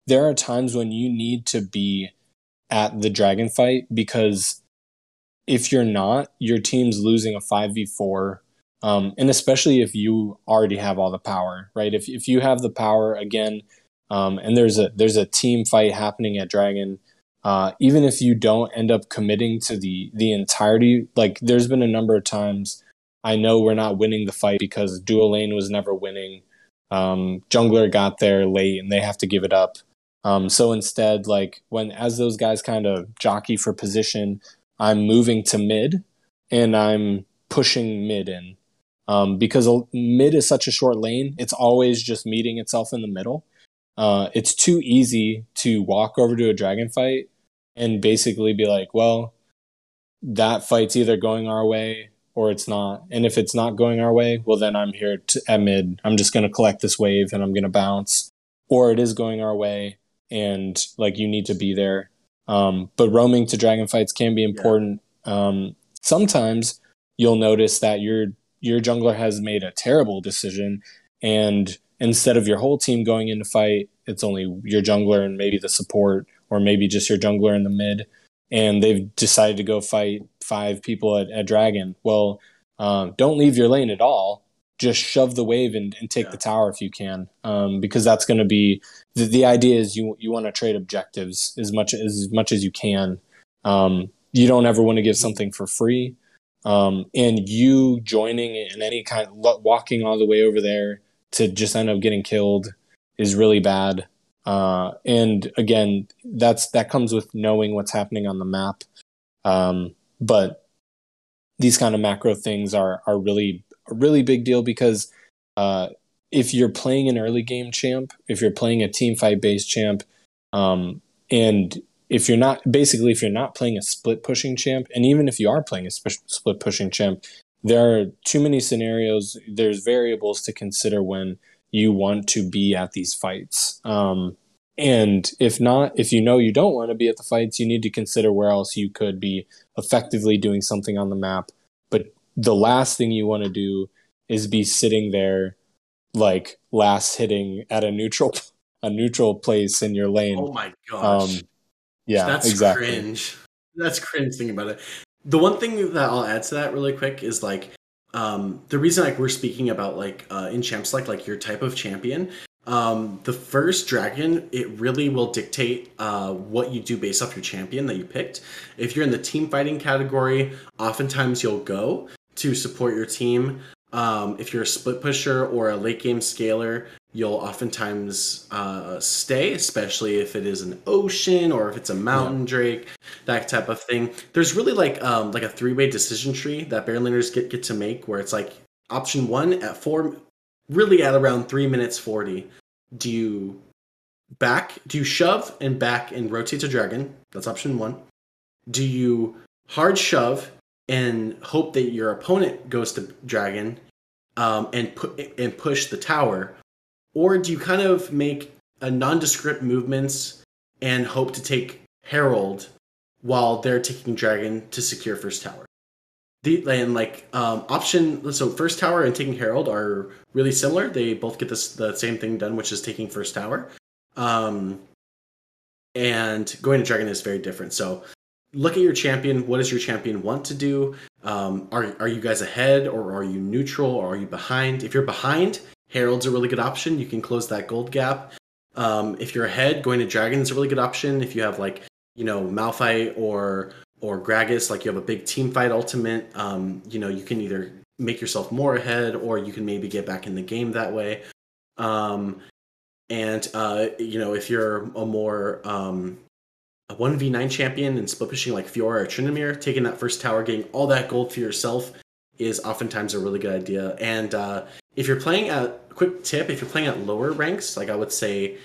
there are times when you need to be at the dragon fight because if you're not your team's losing a 5v4 um, and especially if you already have all the power right? If, if you have the power again um, and there's a there's a team fight happening at dragon uh, even if you don't end up committing to the the entirety like there's been a number of times I know we're not winning the fight because dual lane was never winning. Um, jungler got there late and they have to give it up. Um, so instead, like when as those guys kind of jockey for position, I'm moving to mid and I'm pushing mid in. Um, because mid is such a short lane, it's always just meeting itself in the middle. Uh, it's too easy to walk over to a dragon fight and basically be like, well, that fight's either going our way or it's not. And if it's not going our way, well, then I'm here to, at mid. I'm just going to collect this wave and I'm going to bounce. Or it is going our way and like you need to be there. Um, but roaming to dragon fights can be important. Yeah. Um, sometimes you'll notice that your your jungler has made a terrible decision, and instead of your whole team going into fight, it's only your jungler and maybe the support, or maybe just your jungler in the mid and they've decided to go fight five people at, at Dragon. Well, um, don't leave your lane at all. Just shove the wave and, and take yeah. the tower if you can, um, because that's going to be the, the idea. Is you you want to trade objectives as much as, as much as you can. Um, you don't ever want to give something for free, um, and you joining in any kind, of walking all the way over there to just end up getting killed is really bad. Uh, and again, that's that comes with knowing what's happening on the map. Um, but these kind of macro things are are really a really big deal because uh, if you're playing an early game champ, if you're playing a team fight based champ, um, and if you're not basically if you're not playing a split pushing champ, and even if you are playing a sp- split pushing champ, there are too many scenarios. There's variables to consider when you want to be at these fights. Um, and if not, if you know you don't want to be at the fights, you need to consider where else you could be effectively doing something on the map. But the last thing you want to do is be sitting there like last hitting at a neutral a neutral place in your lane. Oh my gosh. Um, yeah, that's exactly. cringe. That's cringe thinking about it. The one thing that I'll add to that really quick is like um, the reason like we're speaking about like uh, in champ select like your type of champion um, the first dragon it really will dictate uh, what you do based off your champion that you picked if you're in the team fighting category oftentimes you'll go to support your team um, if you're a split pusher or a late game scaler you'll oftentimes uh, stay, especially if it is an ocean or if it's a mountain yeah. drake, that type of thing. There's really like um, like a three way decision tree that Baron laners get get to make, where it's like option one at four, really at around three minutes forty. Do you back? Do you shove and back and rotate to dragon? That's option one. Do you hard shove and hope that your opponent goes to dragon um, and put and push the tower? or do you kind of make a nondescript movements and hope to take Herald while they're taking dragon to secure first tower. The and like um, option so first tower and taking herald are really similar. They both get this the same thing done, which is taking first tower. Um, and going to dragon is very different. So look at your champion. What does your champion want to do? Um, are are you guys ahead or are you neutral or are you behind? If you're behind, Herald's a really good option. You can close that gold gap. Um, if you're ahead, going to Dragon is a really good option. If you have like you know Malphite or or Gragas, like you have a big team fight ultimate, um, you know you can either make yourself more ahead or you can maybe get back in the game that way. Um, and uh, you know if you're a more um, a 1v9 champion and split pushing like Fiora or Tryndamere, taking that first tower, getting all that gold for yourself is oftentimes a really good idea. And uh, if you're playing at a quick tip, if you're playing at lower ranks, like I would say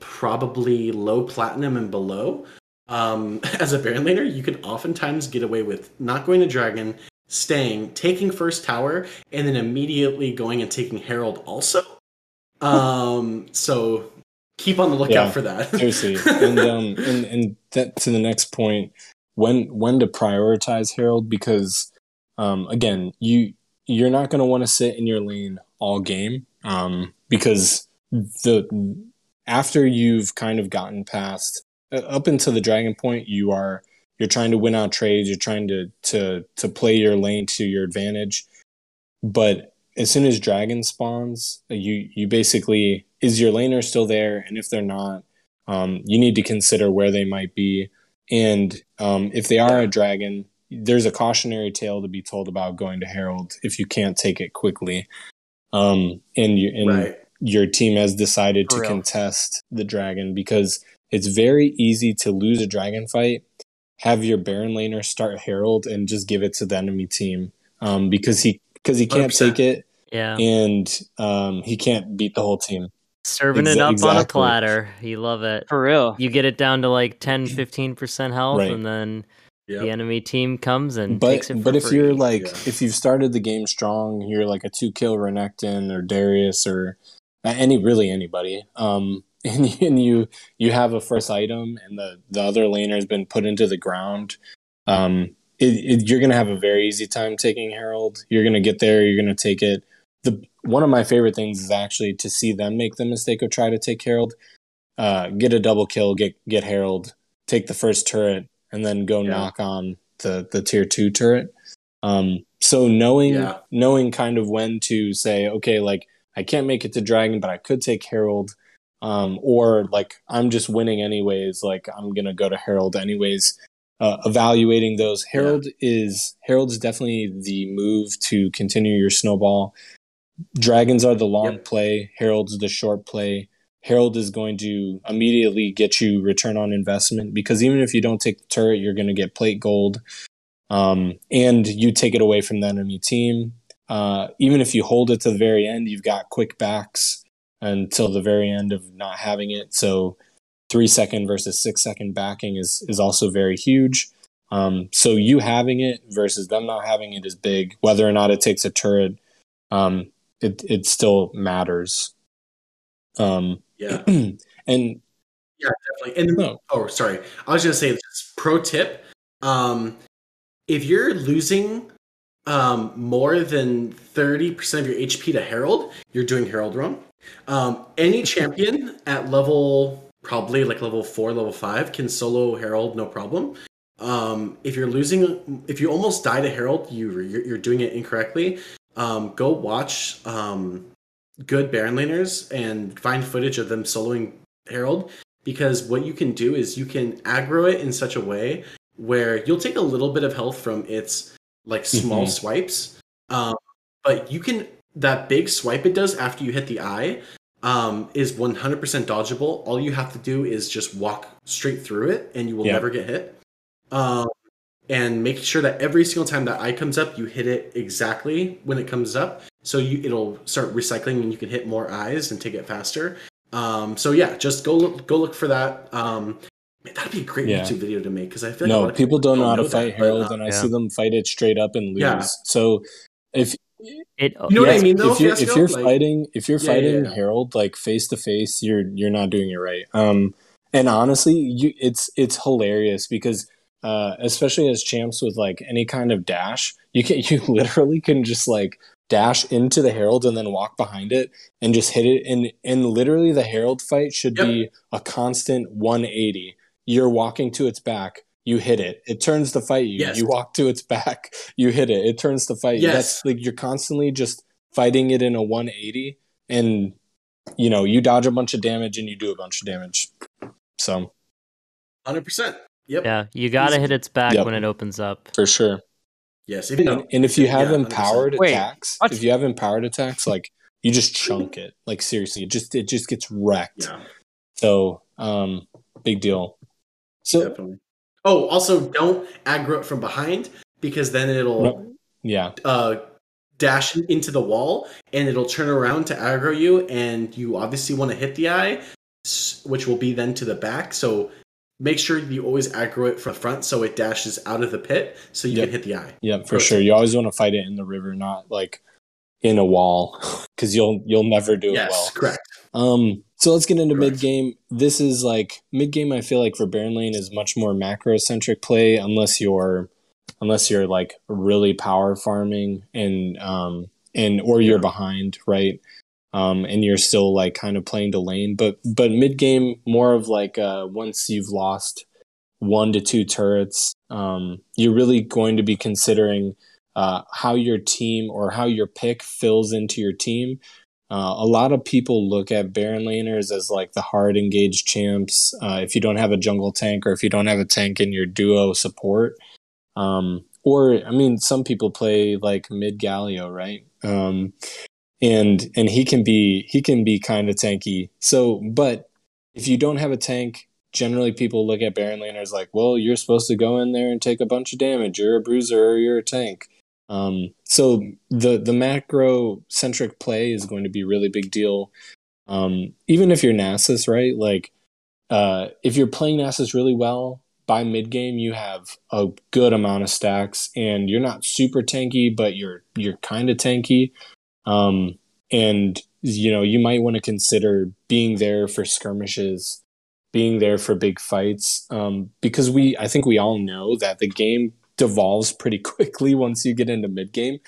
probably low platinum and below, um, as a Baron laner, you can oftentimes get away with not going to Dragon, staying, taking first tower, and then immediately going and taking Herald also. Um, so keep on the lookout Yeah, for that. Seriously, and um, and and that to the next point, when when to prioritize Herald because, um, again, you you're not going to want to sit in your lane all game, um, because the after you've kind of gotten past up until the dragon point, you are you're trying to win out trades, you're trying to to to play your lane to your advantage, but as soon as dragon spawns, you you basically is your laner still there, and if they're not, um, you need to consider where they might be, and um, if they are a dragon, there's a cautionary tale to be told about going to herald if you can't take it quickly, um, and you and right. your team has decided For to real. contest the dragon because it's very easy to lose a dragon fight, have your Baron laner start Herald and just give it to the enemy team um, because he because he can't 100%. take it Yeah. and um, he can't beat the whole team. Serving it Exa- up on a platter. You love it. For real. You get it down to like 10, 15% health, Right. and then Yep. the enemy team comes and But takes it for but if free. you're like Yeah. if you've started the game strong, you're like a two kill Renekton or Darius or uh, any really anybody. Um, and, you- and you you have a first item and the the other laner has been put into the ground. Um, it, it, you're gonna have a very easy time taking Herald. You're gonna get there. You're gonna take it. The one of my favorite things is actually to see them make the mistake of try to take Herald, uh, get a double kill, get get Herald, take the first turret, and then go Yeah. knock on the the tier two turret. Um, so knowing Yeah. knowing kind of when to say, okay, like I can't make it to Dragon, but I could take Herald, um, or like I'm just winning anyways. Like I'm gonna go to Herald anyways. Uh, evaluating those, Herald is Herald's definitely the move to continue your snowball. Dragons are the long Yep. play. Herald's the short play. Herald is going to immediately get you return on investment because even if you don't take the turret, you're going to get plate gold, um, and you take it away from the enemy team. Uh, even if you hold it to the very end, you've got quick backs until the very end of not having it. So three second versus six second backing is is also very huge. Um, so you having it versus them not having it is big. Whether or not it takes a turret, um, it it still matters. Um, Yeah. and Yeah, definitely. And No. oh, sorry, I was gonna say this pro tip: um, if you're losing um, more than thirty percent of your HP to Herald, you're doing Herald wrong. Um, any champion at level probably like level four, level five can solo Herald no problem. Um, if you're losing, if you almost die to Herald, you you're, you're doing it incorrectly. Um, go watch um, good Baron laners and find footage of them soloing Herald because what you can do is you can aggro it in such a way where you'll take a little bit of health from its like small Mhm. swipes um, but you can that big swipe it does after you hit the eye um, is 100% dodgeable all you have to do is just walk straight through it and you will Yeah. never get hit um, and make sure that every single time that eye comes up you hit it exactly when it comes up so you it'll start recycling and you can hit more eyes and take it faster um, so yeah, just go look, go look for that. Um, man, that'd be a great Yeah. YouTube video to make because I feel like a lot no, of people don't know how to that, fight but, Herald, uh, and I yeah. see them fight it straight up and lose. Yeah. So if it, you know what I mean, though, if you're, if you're Like- fighting if you're Yeah, yeah, fighting yeah. Herald like face to face, you're you're not doing it right. Um, and honestly, you it's it's hilarious because uh, especially as champs with like any kind of dash, you can you literally can just like dash into the herald and then walk behind it and just hit it and and literally the herald fight should Yep. be a constant 180 you're walking to its back you hit it it turns to fight you Yes. you walk to its back you hit it it turns to fight you Yes. that's like you're constantly just fighting it in a 180 and you know you dodge a bunch of damage and you do a bunch of damage so Hundred percent. Yep. Yeah, you gotta hit its back Yep. when it opens up. for sure Yes. Even and, and if you have Yeah, 100%. empowered Wait, attacks if you have empowered attacks like you just chunk it like seriously it just it just gets wrecked yeah, so um big deal so definitely. Oh, also don't aggro it from behind because then it'll No. yeah uh, dash into the wall and it'll turn around to aggro you, and you obviously want to hit the eye, which will be then to the back. So make sure you always aggro it from the front so it dashes out of the pit so you Yep. can hit the eye. yeah for sure you always want to fight it in the river not like in a wall because you'll you'll never do yes, it well correct. Um, so let's get into Correct. mid game. This is like mid game. I feel like for Baron Lane is much more macro centric play, unless you're unless you're like really power farming and um and or you're Yeah. behind, right? Um, and you're still like kind of playing to lane, but but mid game more of like uh once you've lost one to two turrets, um, you're really going to be considering uh, how your team or how your pick fills into your team uh, a lot of people look at Baron laners as like the hard engaged champs. Uh, if you don't have a jungle tank or if you don't have a tank in your duo support, um, or I mean, some people play like mid Galio, right? Um, and and he can be he can be kind of tanky. So, but if you don't have a tank, generally people look at Baron laners like, well, you're supposed to go in there and take a bunch of damage. You're a bruiser or you're a tank. Um, so the the macro centric play is going to be a really big deal. Um, even if you're Nasus, right? Like, uh, if you're playing Nasus really well by mid game, you have a good amount of stacks, and you're not super tanky, but you're you're kind of tanky. Um, and you know you might want to consider being there for skirmishes, being there for big fights, um, because we I think we all know that the game devolves pretty quickly once you get into mid game.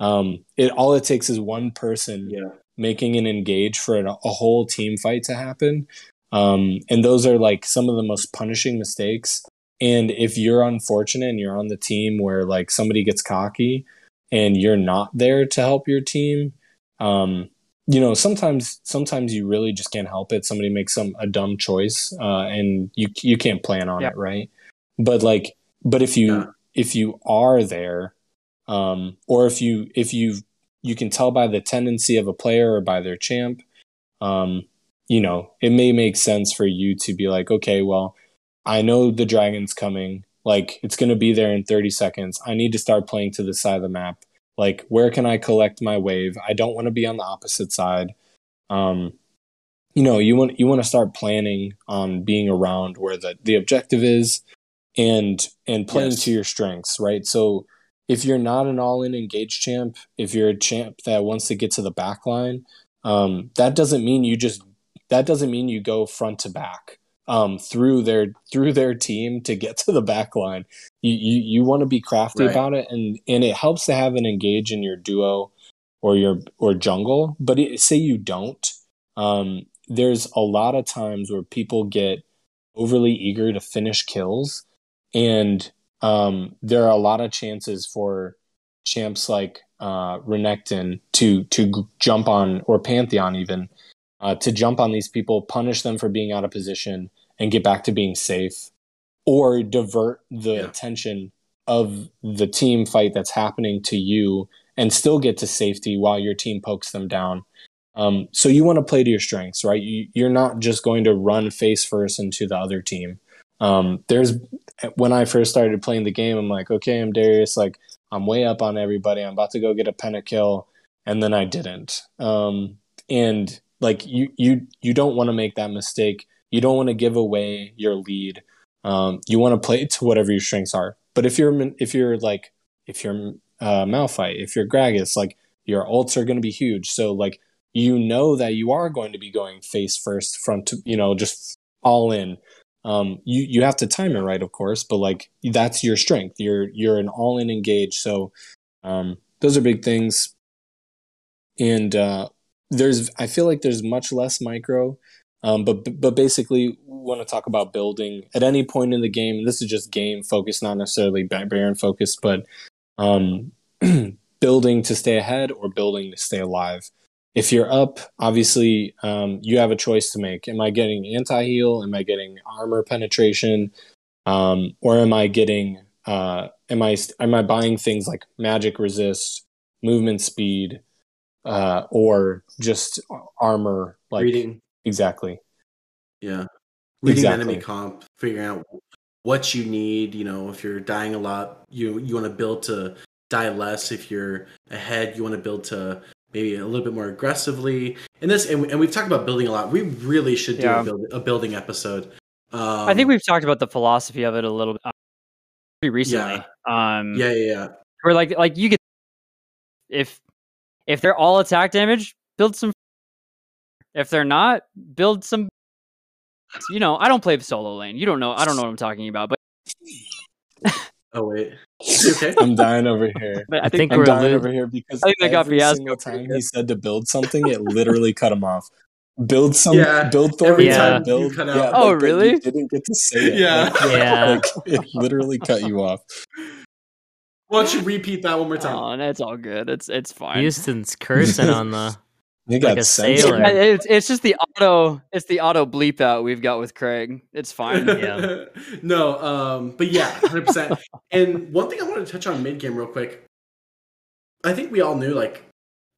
Um, it all it takes is one person Yeah. making an engage for an, a whole team fight to happen. Um, and those are like some of the most punishing mistakes. And if you're unfortunate and you're on the team where like somebody gets cocky and you're not there to help your team, um, you know, sometimes sometimes you really just can't help it. Somebody makes some a dumb choice, uh, and you you can't plan on Yeah. it, right? But like, but if you Yeah. If you are there, um, or if you if you you can tell by the tendency of a player or by their champ, um, you know, it may make sense for you to be like, okay, well, I know the dragon's coming. Like, it's going to be there in 30 seconds. I need to start playing to the side of the map. Like, where can I collect my wave? I don't want to be on the opposite side. Um, you know, you want you want to start planning on being around where the the objective is, and and playing Yes. to your strengths, right? So if you're not an all-in engaged champ, if you're a champ that wants to get to the back line, um, that doesn't mean you just that doesn't mean you go front to back um, through their through their team to get to the back line. You you, you want to be crafty Right. about it, and and it helps to have an engage in your duo or your or jungle. But it, say you don't, um, there's a lot of times where people get overly eager to finish kills, and um, there are a lot of chances for champs like uh, Renekton to to jump on or Pantheon even uh, to jump on these people, punish them for being out of position, and get back to being safe, or divert the Yeah. attention of the team fight that's happening to you and still get to safety while your team pokes them down. Um, so you want to play to your strengths, right? You, you're not just going to run face first into the other team. Um, there's when I first started playing the game, I'm like, okay, I'm Darius, like I'm way up on everybody. I'm about to go get a penta kill, and then I didn't. Um, and like you, you, you don't want to make that mistake. You don't want to give away your lead. Um, you want to play to whatever your strengths are. But if you're if you're like if you're uh, Malphite, if you're Gragas, like your ults are going to be huge. So like you know that you are going to be going face first, front, to, you know, just all in. Um, you you have to time it right, of course, but like that's your strength. You're you're an all in engage. So um, those are big things. And uh, there's I feel like there's much less micro, um, but but basically want to talk about building at any point in the game. This is just game focused, not necessarily Baron focused, but um, building to stay ahead or building to stay alive. If you're up, obviously um, you have a choice to make. Am I getting anti heal? Am I getting armor penetration? Um, or am I getting uh, am I am I buying things like magic resist, movement speed, uh, or just armor? Like reading exactly. Yeah, reading Exactly. enemy comp, figuring out what you need. You know, if you're dying a lot, you you want to build to die less. If you're ahead, you want to build to maybe a little bit more aggressively. And this, and, and we've talked about building a lot. We really should do Yeah. a, build, a building episode. Um, I think we've talked about the philosophy of it a little bit uh, pretty recently. Um, Yeah, yeah, yeah. where like like you could if if they're all attack damage, build some. If they're not, build some. You know, I don't play the solo lane. You don't know. I don't know what I'm talking about, but Oh wait, okay. I'm dying over here. but I think I'm we're dying lo- over here because I think I got every single time he said to build something, it literally cut him off. Build some, Yeah, build Thor, every time build. cut out- yeah, Oh, like, but really? You didn't get to say it. Yeah. Like, Yeah. like, it literally cut you off. Why don't you repeat that one more time? oh, that's all good. It's it's fine. Houston's cursing on the. You Like got a censored. sailor. Yeah, it's it's just the auto it's the auto bleep out we've got with Craig. It's fine. Yeah. no, um, but yeah, hundred percent. And one thing I wanted to touch on mid game real quick. I think we all knew like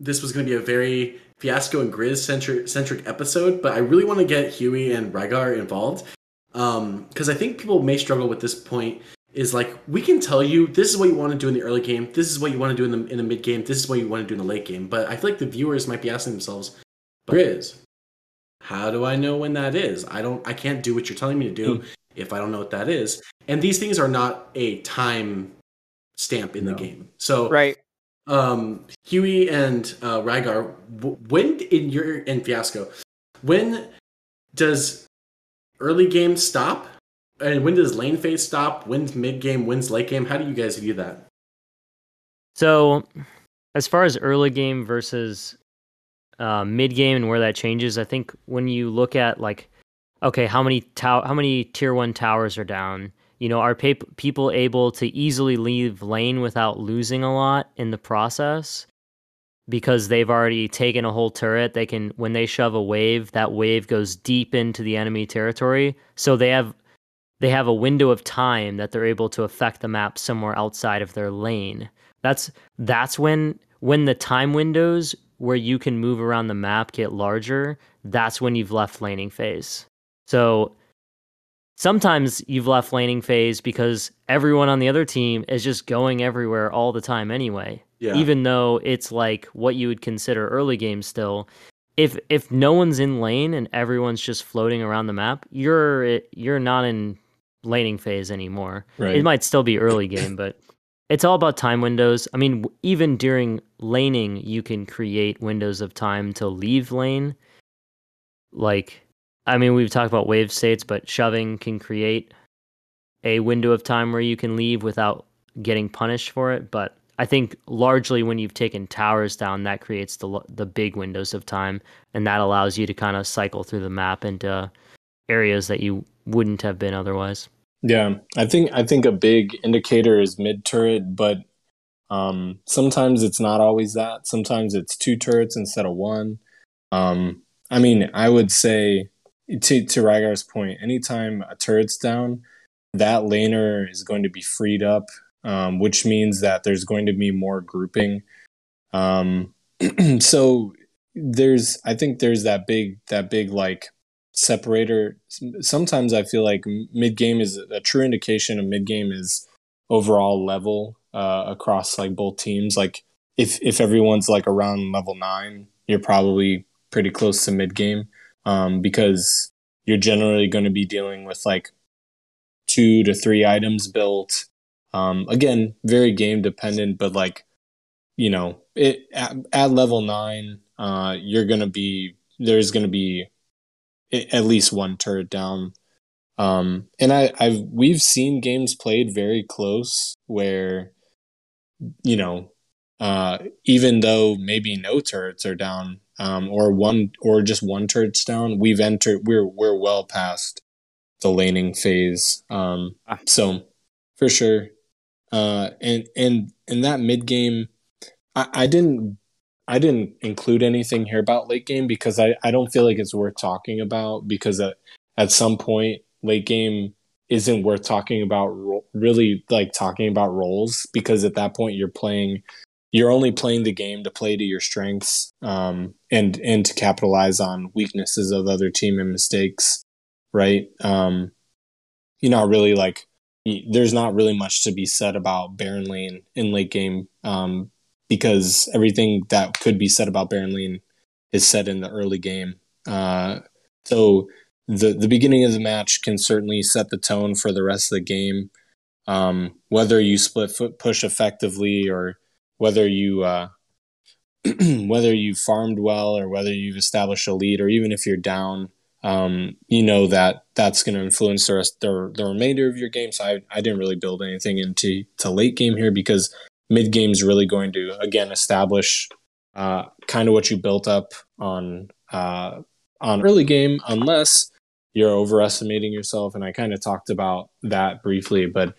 this was going to be a very fiasco and grizz centric centric episode, but I really want to get Huey and Rygar involved because I think people may struggle with this point. Is like we can tell you this is what you want to do in the early game, this is what you want to do in the in the mid game, this is what you want to do in the late game. But I feel like the viewers might be asking themselves, Grizz, how do I know when that is? I don't I can't do what you're telling me to do if I don't know what that is. And these things are not a time stamp in No. the game. So Right. um Huey and uh Rygar, w- when in your in Fiasco, when does early game stop? And when does lane phase stop? When's mid game? When's late game? How do you guys view that? So, as far as early game versus uh, mid game and where that changes, I think when you look at like, okay, how many tow- how many tier one towers are down? You know, are people able to easily leave lane without losing a lot in the process? Because they've already taken a whole turret, they can when they shove a wave, that wave goes deep into the enemy territory. So they have they have a window of time that they're able to affect the map somewhere outside of their lane. That's that's when when the time windows where you can move around the map get larger, that's when you've left laning phase. So sometimes you've left laning phase because everyone on the other team is just going everywhere all the time anyway. Yeah. Even though it's like what you would consider early game still. If if no one's in lane and everyone's just floating around the map, you're you're not in laning phase anymore. Right. It might still be early game, but it's all about time windows. I mean, even during laning, you can create windows of time to leave lane. Like, I mean, we've talked about wave states, but shoving can create a window of time where you can leave without getting punished for it. But I think largely when you've taken towers down, that creates the the big windows of time, and that allows you to kind of cycle through the map into areas that you wouldn't have been otherwise. Yeah, I think I think a big indicator is mid turret, but um, sometimes it's not always that. Sometimes it's two turrets instead of one. Um, I mean, I would say to to Rygar's point, anytime a turret's down, that laner is going to be freed up, um, which means that there's going to be more grouping. Um, so there's, I think there's that big that big like separator. Sometimes I feel like mid game is a true indication of mid game is overall level uh, across like both teams. Like if if everyone's like around level nine, you're probably pretty close to mid game um, because you're generally going to be dealing with like two to three items built. Um, again, very game dependent, but like you know, it at, at level nine, uh, you're gonna be there's gonna be i- at least one turret down. Um, and I, I've we've seen games played very close where, you know, uh, even though maybe no turrets are down, um, or one or just one turret's down, we've entered we're we're well past the laning phase. Um, Ah. so for sure, uh, and and in that mid game, I, I didn't I didn't include anything here about late game because I, I don't feel like it's worth talking about because at, at some point late game isn't worth talking about ro- really like talking about roles because at that point you're playing you're only playing the game to play to your strengths um, and and to capitalize on weaknesses of other team and mistakes right? Um, you're not really like there's not really much to be said about Baron Lane in late game um, because everything that could be said about Baron is said in the early game. Uh, so the the beginning of the match can certainly set the tone for the rest of the game. Um, whether you split foot push effectively or whether you uh, whether you farmed well or whether you've established a lead or even if you're down, um, you know that that's going to influence the rest the, the remainder of your game. So I, I didn't really build anything into to late game here because mid game is really going to again establish uh, kind of what you built up on uh, on early game, unless you're overestimating yourself. And I kind of talked about that briefly, but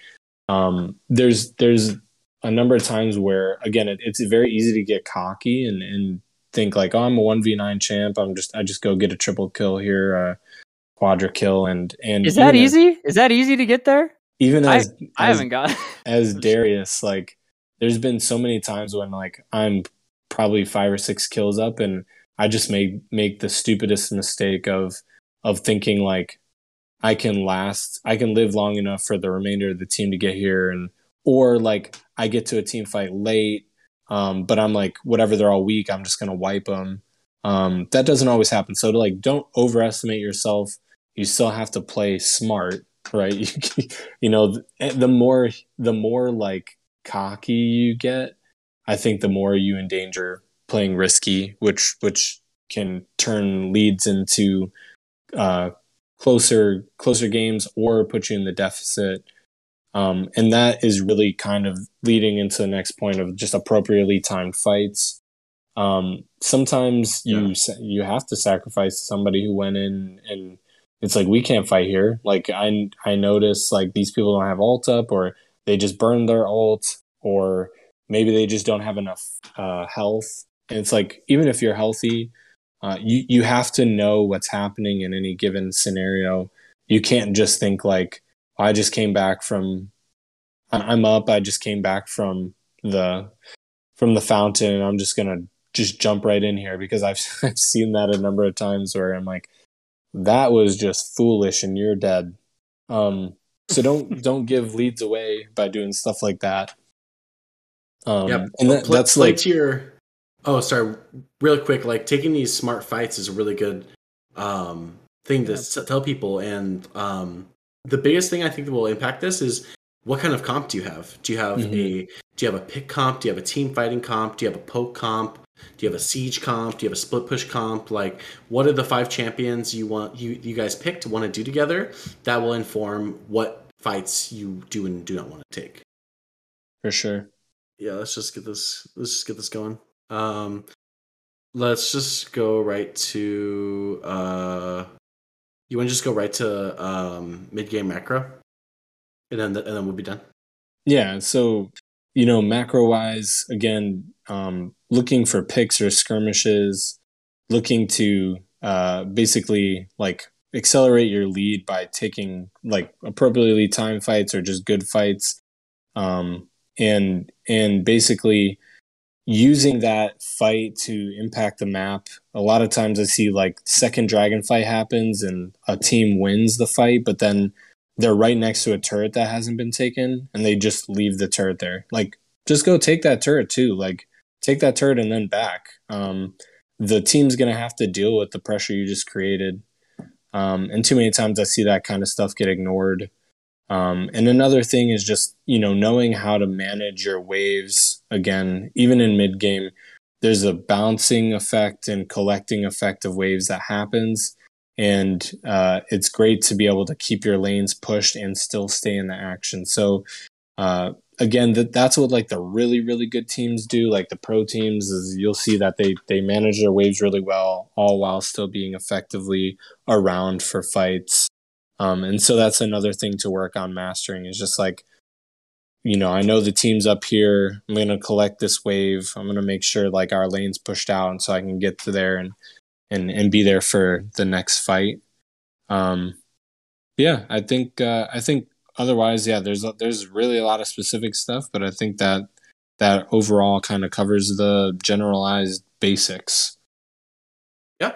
um, there's there's a number of times where again it, it's very easy to get cocky and, and think like oh I'm a one v nine champ I'm just I just go get a triple kill here uh, quadra kill and and Is that as- easy? Is that easy to get there? even I- as I as, haven't got. as Darius, like there's been so many times when like I'm probably five or six kills up and I just make make the stupidest mistake of of thinking like I can last I can live long enough for the remainder of the team to get here and or like I get to a team fight late um but I'm like whatever they're all weak I'm just going to wipe them. Um that doesn't always happen. So to like don't overestimate yourself. You still have to play smart right? You, you know the more the more like cocky you get i think the more you endanger playing risky which which can turn leads into uh closer closer games or put you in the deficit um and that is really kind of leading into the next point of just appropriately timed fights um sometimes you Yeah. you have to sacrifice somebody who went in and it's like we can't fight here. Like I I notice like these people don't have ult up or they just burn their ult or maybe they just don't have enough uh, health. And it's like even if you're healthy, uh, you you have to know what's happening in any given scenario. You can't just think like I just came back from I'm up. I just came back from the from the fountain. And I'm just gonna just jump right in here because I've I've seen that a number of times where I'm like that was just foolish and you're dead um so don't don't give leads away by doing stuff like that um yeah, and that, play, that's play like to your. Oh, sorry. Real quick, like taking these smart fights is a really good um, thing to Yeah. s- tell people. And um, the biggest thing I think that will impact this is what kind of comp do you have? Do you have Mhm. a do you have a pick comp? Do you have a team fighting comp? Do you have a poke comp? Do you have a siege comp? Do you have a split push comp? Like, what are the five champions you want you you guys picked want to do together? That will inform what fights you do and do not want to take for sure yeah let's just get this let's just get this going um let's just go right to uh you want to just go right to um mid game macro and then and then we'll be done yeah so you know macro wise again um looking for picks or skirmishes looking to uh basically like accelerate your lead by taking like appropriately timed fights or just good fights. Um and and basically using that fight to impact the map. A lot of times i see like second dragon fight happens and a team wins the fight but then they're right next to a turret that hasn't been taken and they just leave the turret there. Like just go take that turret too. Like take that turret and then back. Um the team's gonna have to deal with the pressure you just created. Um and too many times i see that kind of stuff get ignored. Um, and another thing is just you know knowing how to manage your waves again even in mid game there's a bouncing effect and collecting effect of waves that happens. And uh, it's great to be able to keep your lanes pushed and still stay in the action. So uh, again, that that's what like the really really good teams do. Like the pro teams is you'll see that they they manage their waves really well, all while still being effectively around for fights. Um, and so that's another thing to work on mastering is just like you know, I know the team's up here. I'm gonna collect this wave. I'm gonna make sure like our lane's pushed out, and so I can get to there and and and be there for the next fight. Um, yeah, I think uh, I think otherwise, yeah, there's there's really a lot of specific stuff, but I think that that overall kind of covers the generalized basics. Yeah.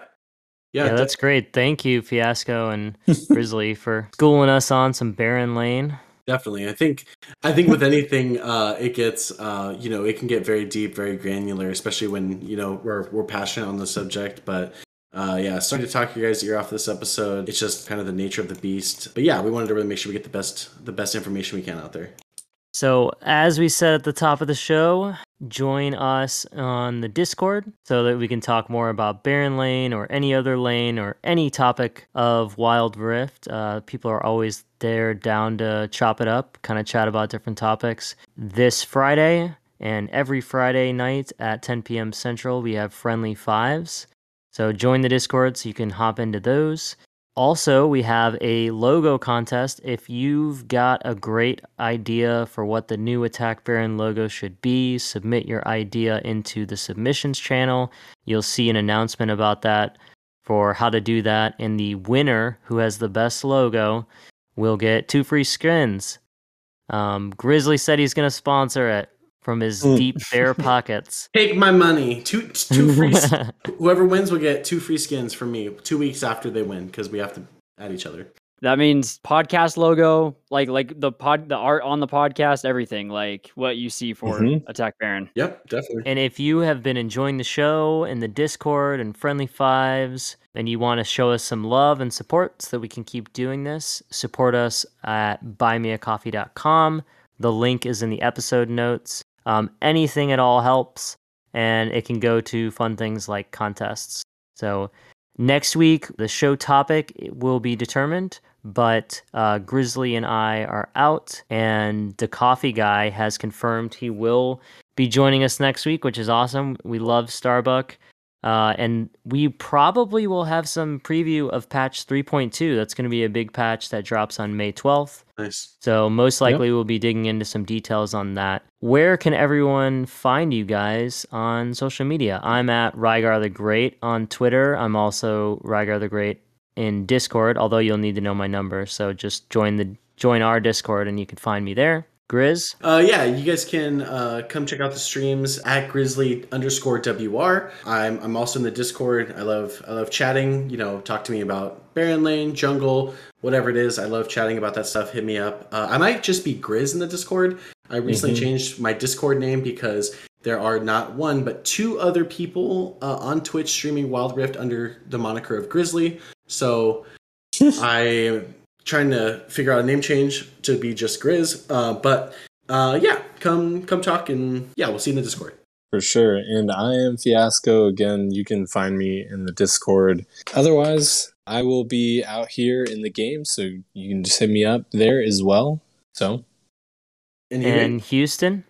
Yeah, Yeah, that's great. Thank you, Fiasco and Grizzly, for schooling us on some Baron Lane. Definitely. I think I think with anything uh it gets uh you know, it can get very deep, very granular, especially when, you know, we're we're passionate on the subject, but uh yeah, sorry to talk you guys' ear off this episode. It's just kind of the nature of the beast. But yeah, we wanted to really make sure we get the best the best information we can out there. So, as we said at the top of the show, join us on the Discord so that we can talk more about Baron Lane or any other lane or any topic of Wild Rift. Uh, people are always there down to chop it up, kind of chat about different topics. This Friday and every Friday night at 10 p.m. Central, we have Friendly Fives. So, join the Discord so you can hop into those. Also, we have a logo contest. If you've got a great idea for what the new Attack Baron logo should be, submit your idea into the submissions channel. You'll see an announcement about that for how to do that. And the winner who has the best logo will get two free skins. Um, Grizzly said he's going to sponsor it from his Mm. deep bare pockets. Take my money. Two two free whoever wins will get two free skins from me 2 weeks after they win cuz we have to at each other. That means podcast logo, like like the pod, the art on the podcast, everything, like what you see for Mhm. Attack Baron. Yep, definitely. And if you have been enjoying the show and the Discord and Friendly Fives, and you want to show us some love and support so that we can keep doing this, support us at buymeacoffee.com. The link is in the episode notes. Um, anything at all helps, and it can go to fun things like contests. So next week, the show topic will be determined, but uh, Grizzly and I are out, and the coffee guy has confirmed he will be joining us next week, which is awesome. We love Starbuck. Uh, and we probably will have some preview of patch 3.2. That's going to be a big patch that drops on May 12th. Nice. So, most likely, we'll be digging into some details on that. Where can everyone find you guys on social media? I'm at Rygar the Great on Twitter. I'm also Rygar the Great in Discord, although you'll need to know my number. So, just join the join our Discord and you can find me there. Grizz? Uh, yeah, you guys can uh, come check out the streams at Grizzly underscore WR. I'm I'm also in the Discord. I love I love chatting. You know, talk to me about Baron Lane, Jungle, whatever it is. I love chatting about that stuff. Hit me up. Uh, I might just be Grizz in the Discord. I recently Mhm. changed my Discord name because there are not one but two other people uh, on Twitch streaming Wild Rift under the moniker of Grizzly. So I trying to figure out a name change to be just Grizz. Uh, but uh, yeah, come come talk and yeah, we'll see you in the Discord. For sure. And I am Fiasco. Again, you can find me in the Discord. Otherwise, I will be out here in the game, so you can just hit me up there as well. So, And, And Houston?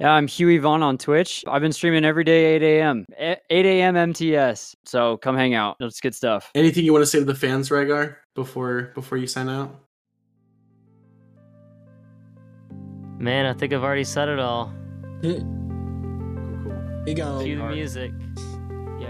Yeah, I'm Huey Vaughn on Twitch. I've been streaming every day, 8 a.m. 8 a.m. MTS. So come hang out. It's good stuff. anything you want to say to the fans, Rygar, before before you sign out? Man, I think I've already said it all. Cool, cool. hey, go. Cue the music. Yeah,